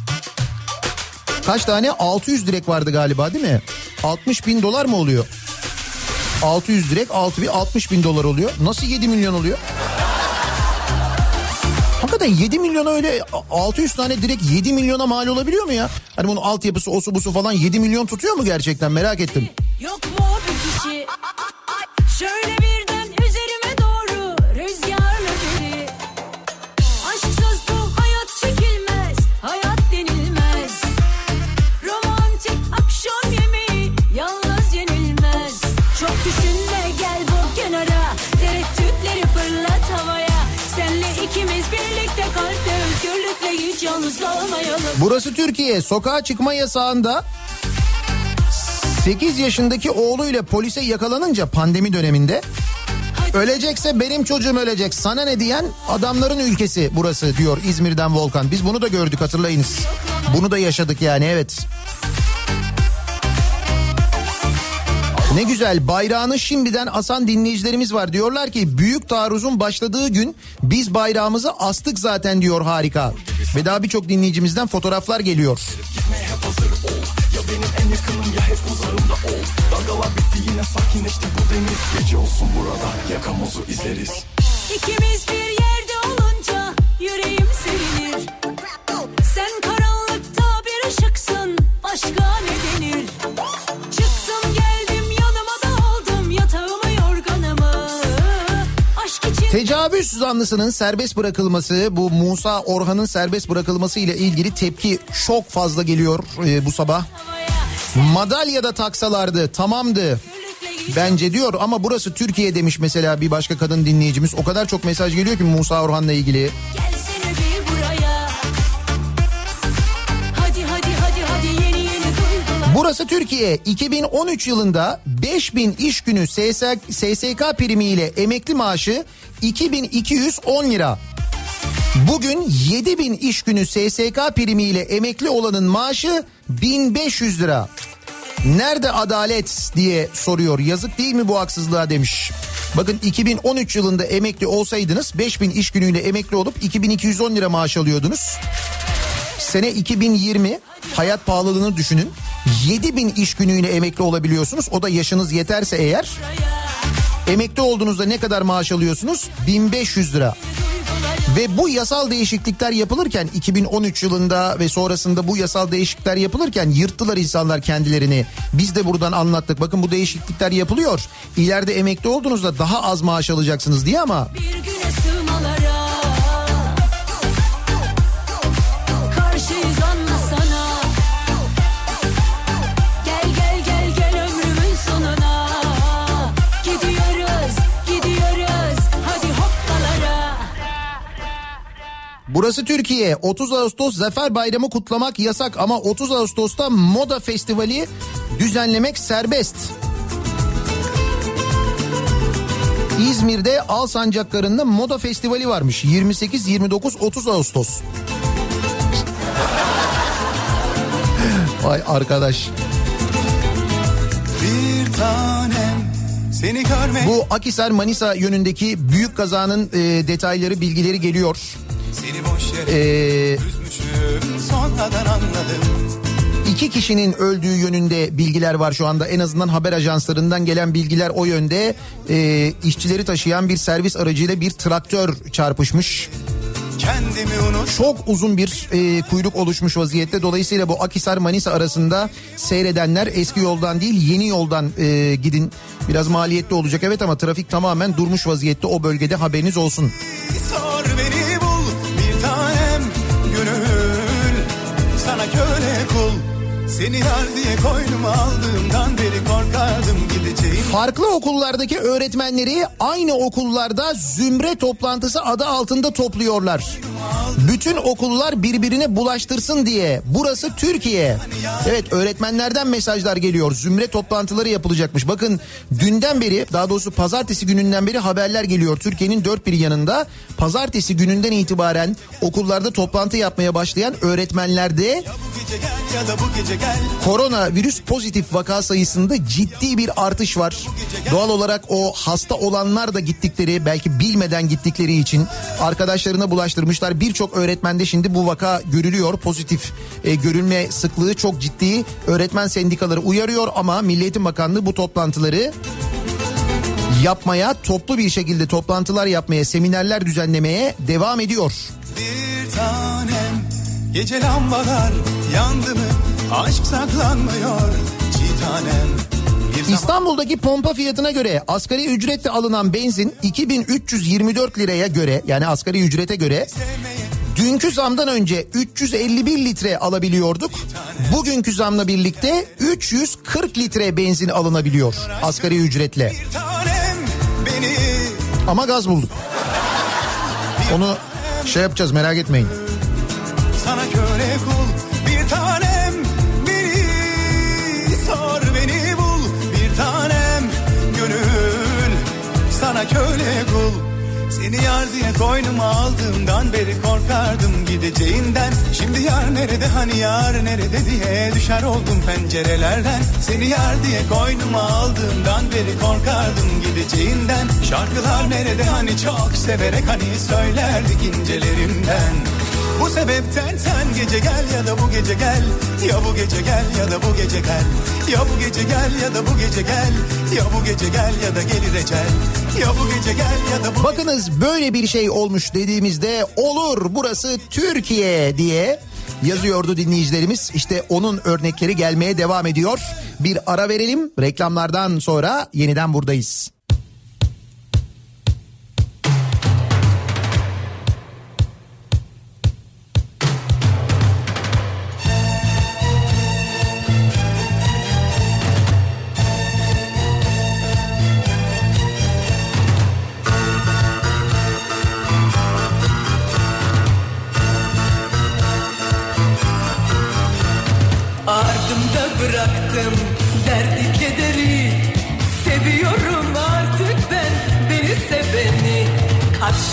Kaç tane? 600 direk vardı galiba değil mi? 60 bin dolar mı oluyor? 600 direk 6 bin 60 bin dolar oluyor. Nasıl 7 milyon oluyor? Hakikaten 7 milyon öyle 600 tane direkt 7 milyona mal olabiliyor mu ya? Hani bunun altyapısı osu busu falan 7 milyon tutuyor mu gerçekten merak ettim. Yok mu bir kişi Şöyle birden üzerime Burası Türkiye. Sokağa çıkma yasağında 8 yaşındaki oğluyla polise yakalanınca pandemi döneminde ölecekse benim çocuğum ölecek sana ne diyen adamların ülkesi burası diyor İzmir'den Volkan. Biz bunu da gördük hatırlayınız. Bunu da yaşadık yani evet. Ne güzel bayrağını şimdiden asan dinleyicilerimiz var. Diyorlar ki büyük taarruzun başladığı gün biz bayrağımızı astık zaten diyor harika. Ve daha birçok dinleyicimizden fotoğraflar geliyor. İkimiz bir yerde olunca yüreğim sevinir. Sen Tecavüz zanlısının serbest bırakılması bu Musa Orhan'ın serbest bırakılması ile ilgili tepki çok fazla geliyor e, bu sabah. Madalya da taksalardı tamamdı. Bence diyor ama burası Türkiye demiş mesela bir başka kadın dinleyicimiz. O kadar çok mesaj geliyor ki Musa Orhan'la ilgili. gelsene Burası Türkiye 2013 yılında 5000 iş günü SSK, SSK primiyle emekli maaşı 2210 lira. Bugün 7000 iş günü SSK primiyle emekli olanın maaşı 1500 lira. Nerede adalet diye soruyor. Yazık değil mi bu haksızlığa demiş. Bakın 2013 yılında emekli olsaydınız 5000 iş günüyle emekli olup 2210 lira maaş alıyordunuz. Sene 2020 hayat pahalılığını düşünün. 7000 iş günüyle emekli olabiliyorsunuz. O da yaşınız yeterse eğer. Emekli olduğunuzda ne kadar maaş alıyorsunuz? 1500 lira. Ve bu yasal değişiklikler yapılırken 2013 yılında ve sonrasında bu yasal değişiklikler yapılırken yırttılar insanlar kendilerini. Biz de buradan anlattık. Bakın bu değişiklikler yapılıyor. İleride emekli olduğunuzda daha az maaş alacaksınız diye ama Bir güne. Burası Türkiye. 30 Ağustos Zafer Bayramı kutlamak yasak ama 30 Ağustos'ta Moda Festivali düzenlemek serbest. İzmir'de Alsancakları'nda moda festivali varmış. 28, 29, 30 Ağustos. [laughs] Vay arkadaş. Bir tanem seni görmek Bu Akisar Manisa yönündeki büyük kazanın e, detayları, bilgileri geliyor. Ee, İki kişinin öldüğü yönünde bilgiler var şu anda. En azından haber ajanslarından gelen bilgiler o yönde. Ee, işçileri taşıyan bir servis aracıyla bir traktör çarpışmış. Çok uzun bir e, kuyruk oluşmuş vaziyette. Dolayısıyla bu Akisar Manisa arasında seyredenler eski yoldan değil yeni yoldan e, gidin. Biraz maliyetli olacak evet ama trafik tamamen durmuş vaziyette o bölgede haberiniz olsun. Sor beni Seni yar diye koynuma aldığımdan beri korkardım Farklı okullardaki öğretmenleri aynı okullarda zümre toplantısı adı altında topluyorlar. Bütün okullar birbirine bulaştırsın diye. Burası Türkiye. Evet öğretmenlerden mesajlar geliyor. Zümre toplantıları yapılacakmış. Bakın dünden beri daha doğrusu pazartesi gününden beri haberler geliyor. Türkiye'nin dört bir yanında pazartesi gününden itibaren okullarda toplantı yapmaya başlayan öğretmenlerde gel koronavirüs pozitif vaka sayısında ciddi bir artış var. Doğal olarak o hasta olanlar da gittikleri belki bilmeden gittikleri için arkadaşlarına bulaştırmışlar. Birçok öğretmende şimdi bu vaka görülüyor. Pozitif e, görülme sıklığı çok ciddi. Öğretmen sendikaları uyarıyor ama Milli Eğitim Bakanlığı bu toplantıları yapmaya, toplu bir şekilde toplantılar yapmaya, seminerler düzenlemeye devam ediyor. Bir tanem gece lambalar yandı mı aşk saklanmıyor çiğ tanem İstanbul'daki pompa fiyatına göre asgari ücretle alınan benzin 2324 liraya göre yani asgari ücrete göre dünkü zamdan önce 351 litre alabiliyorduk. Bugünkü zamla birlikte 340 litre benzin alınabiliyor asgari ücretle. Ama gaz bulduk. Onu şey yapacağız merak etmeyin. sana köle kul seni yar diye koynuma aldığımdan beri korkardım gideceğinden. Şimdi yar nerede hani yar nerede diye düşer oldum pencerelerden. Seni yar diye koynuma aldığımdan beri korkardım gideceğinden. Şarkılar nerede hani çok severek hani söylerdik incelerimden. Bu sebepten sen gece gel ya da bu gece gel. Ya bu gece gel ya da bu gece gel. Ya bu gece gel ya da bu gece gel Ya bu gece gel ya da gelir ecel Ya bu gece gel ya da bu Bakınız böyle bir şey olmuş dediğimizde olur burası Türkiye diye yazıyordu dinleyicilerimiz. İşte onun örnekleri gelmeye devam ediyor. Bir ara verelim reklamlardan sonra yeniden buradayız.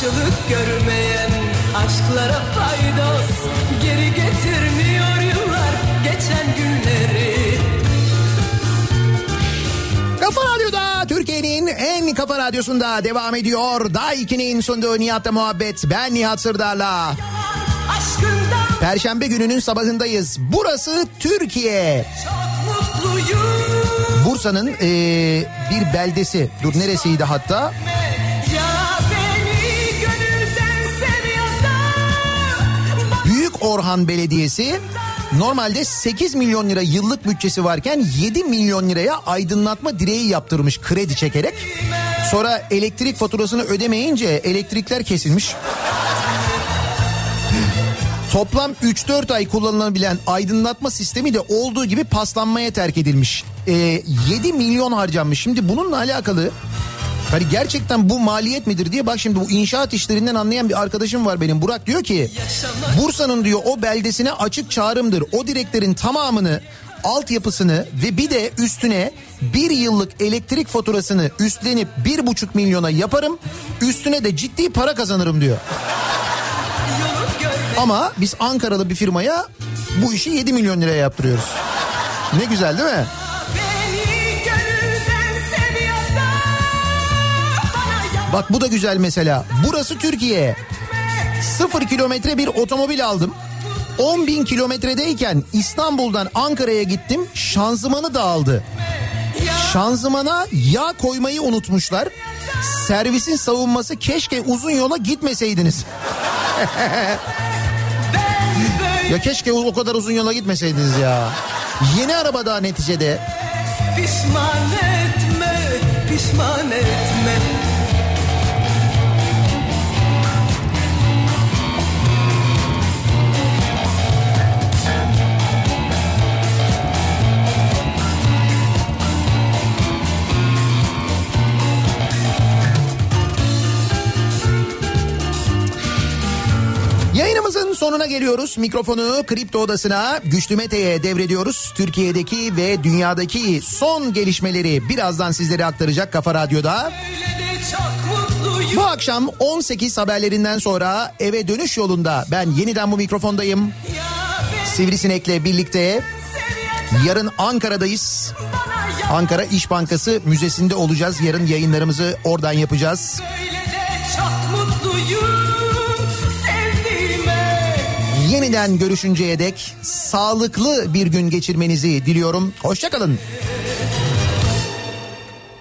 Karşılık görmeyen aşklara faydos Geri getirmiyor yıllar geçen günleri Kafa Radyo'da Türkiye'nin en kafa radyosunda devam ediyor. Daiki'nin sunduğu Nihat'la muhabbet. Ben Nihat Sırdar'la. Perşembe gününün sabahındayız. Burası Türkiye. Bursa'nın eee, bir beldesi. Dur neresiydi hatta? Orhan Belediyesi normalde 8 milyon lira yıllık bütçesi varken 7 milyon liraya aydınlatma direği yaptırmış kredi çekerek. Sonra elektrik faturasını ödemeyince elektrikler kesilmiş. Toplam 3-4 ay kullanılabilen aydınlatma sistemi de olduğu gibi paslanmaya terk edilmiş. Ee, 7 milyon harcanmış. Şimdi bununla alakalı Hani gerçekten bu maliyet midir diye bak şimdi bu inşaat işlerinden anlayan bir arkadaşım var benim Burak diyor ki Bursa'nın diyor o beldesine açık çağrımdır o direklerin tamamını altyapısını ve bir de üstüne bir yıllık elektrik faturasını üstlenip bir buçuk milyona yaparım üstüne de ciddi para kazanırım diyor. Ama biz Ankaralı bir firmaya bu işi 7 milyon liraya yaptırıyoruz. Ne güzel değil mi? Bak bu da güzel mesela. Burası Türkiye. Sıfır kilometre bir otomobil aldım. 10 bin kilometredeyken İstanbul'dan Ankara'ya gittim. Şanzımanı dağıldı. Şanzımana yağ koymayı unutmuşlar. Servisin savunması keşke uzun yola gitmeseydiniz. [laughs] ya keşke o kadar uzun yola gitmeseydiniz ya. Yeni araba daha neticede. Pişman etme, pişman etme sonuna geliyoruz. Mikrofonu Kripto Odası'na Güçlü Mete'ye devrediyoruz. Türkiye'deki ve dünyadaki son gelişmeleri birazdan sizlere aktaracak Kafa Radyo'da. Bu akşam 18 haberlerinden sonra eve dönüş yolunda ben yeniden bu mikrofondayım. Sivrisinek'le birlikte yarın Ankara'dayız. Ankara İş Bankası Müzesi'nde olacağız. Yarın yayınlarımızı oradan yapacağız. Öyle de çok mutluyum Yeniden görüşünceye dek sağlıklı bir gün geçirmenizi diliyorum. Hoşçakalın.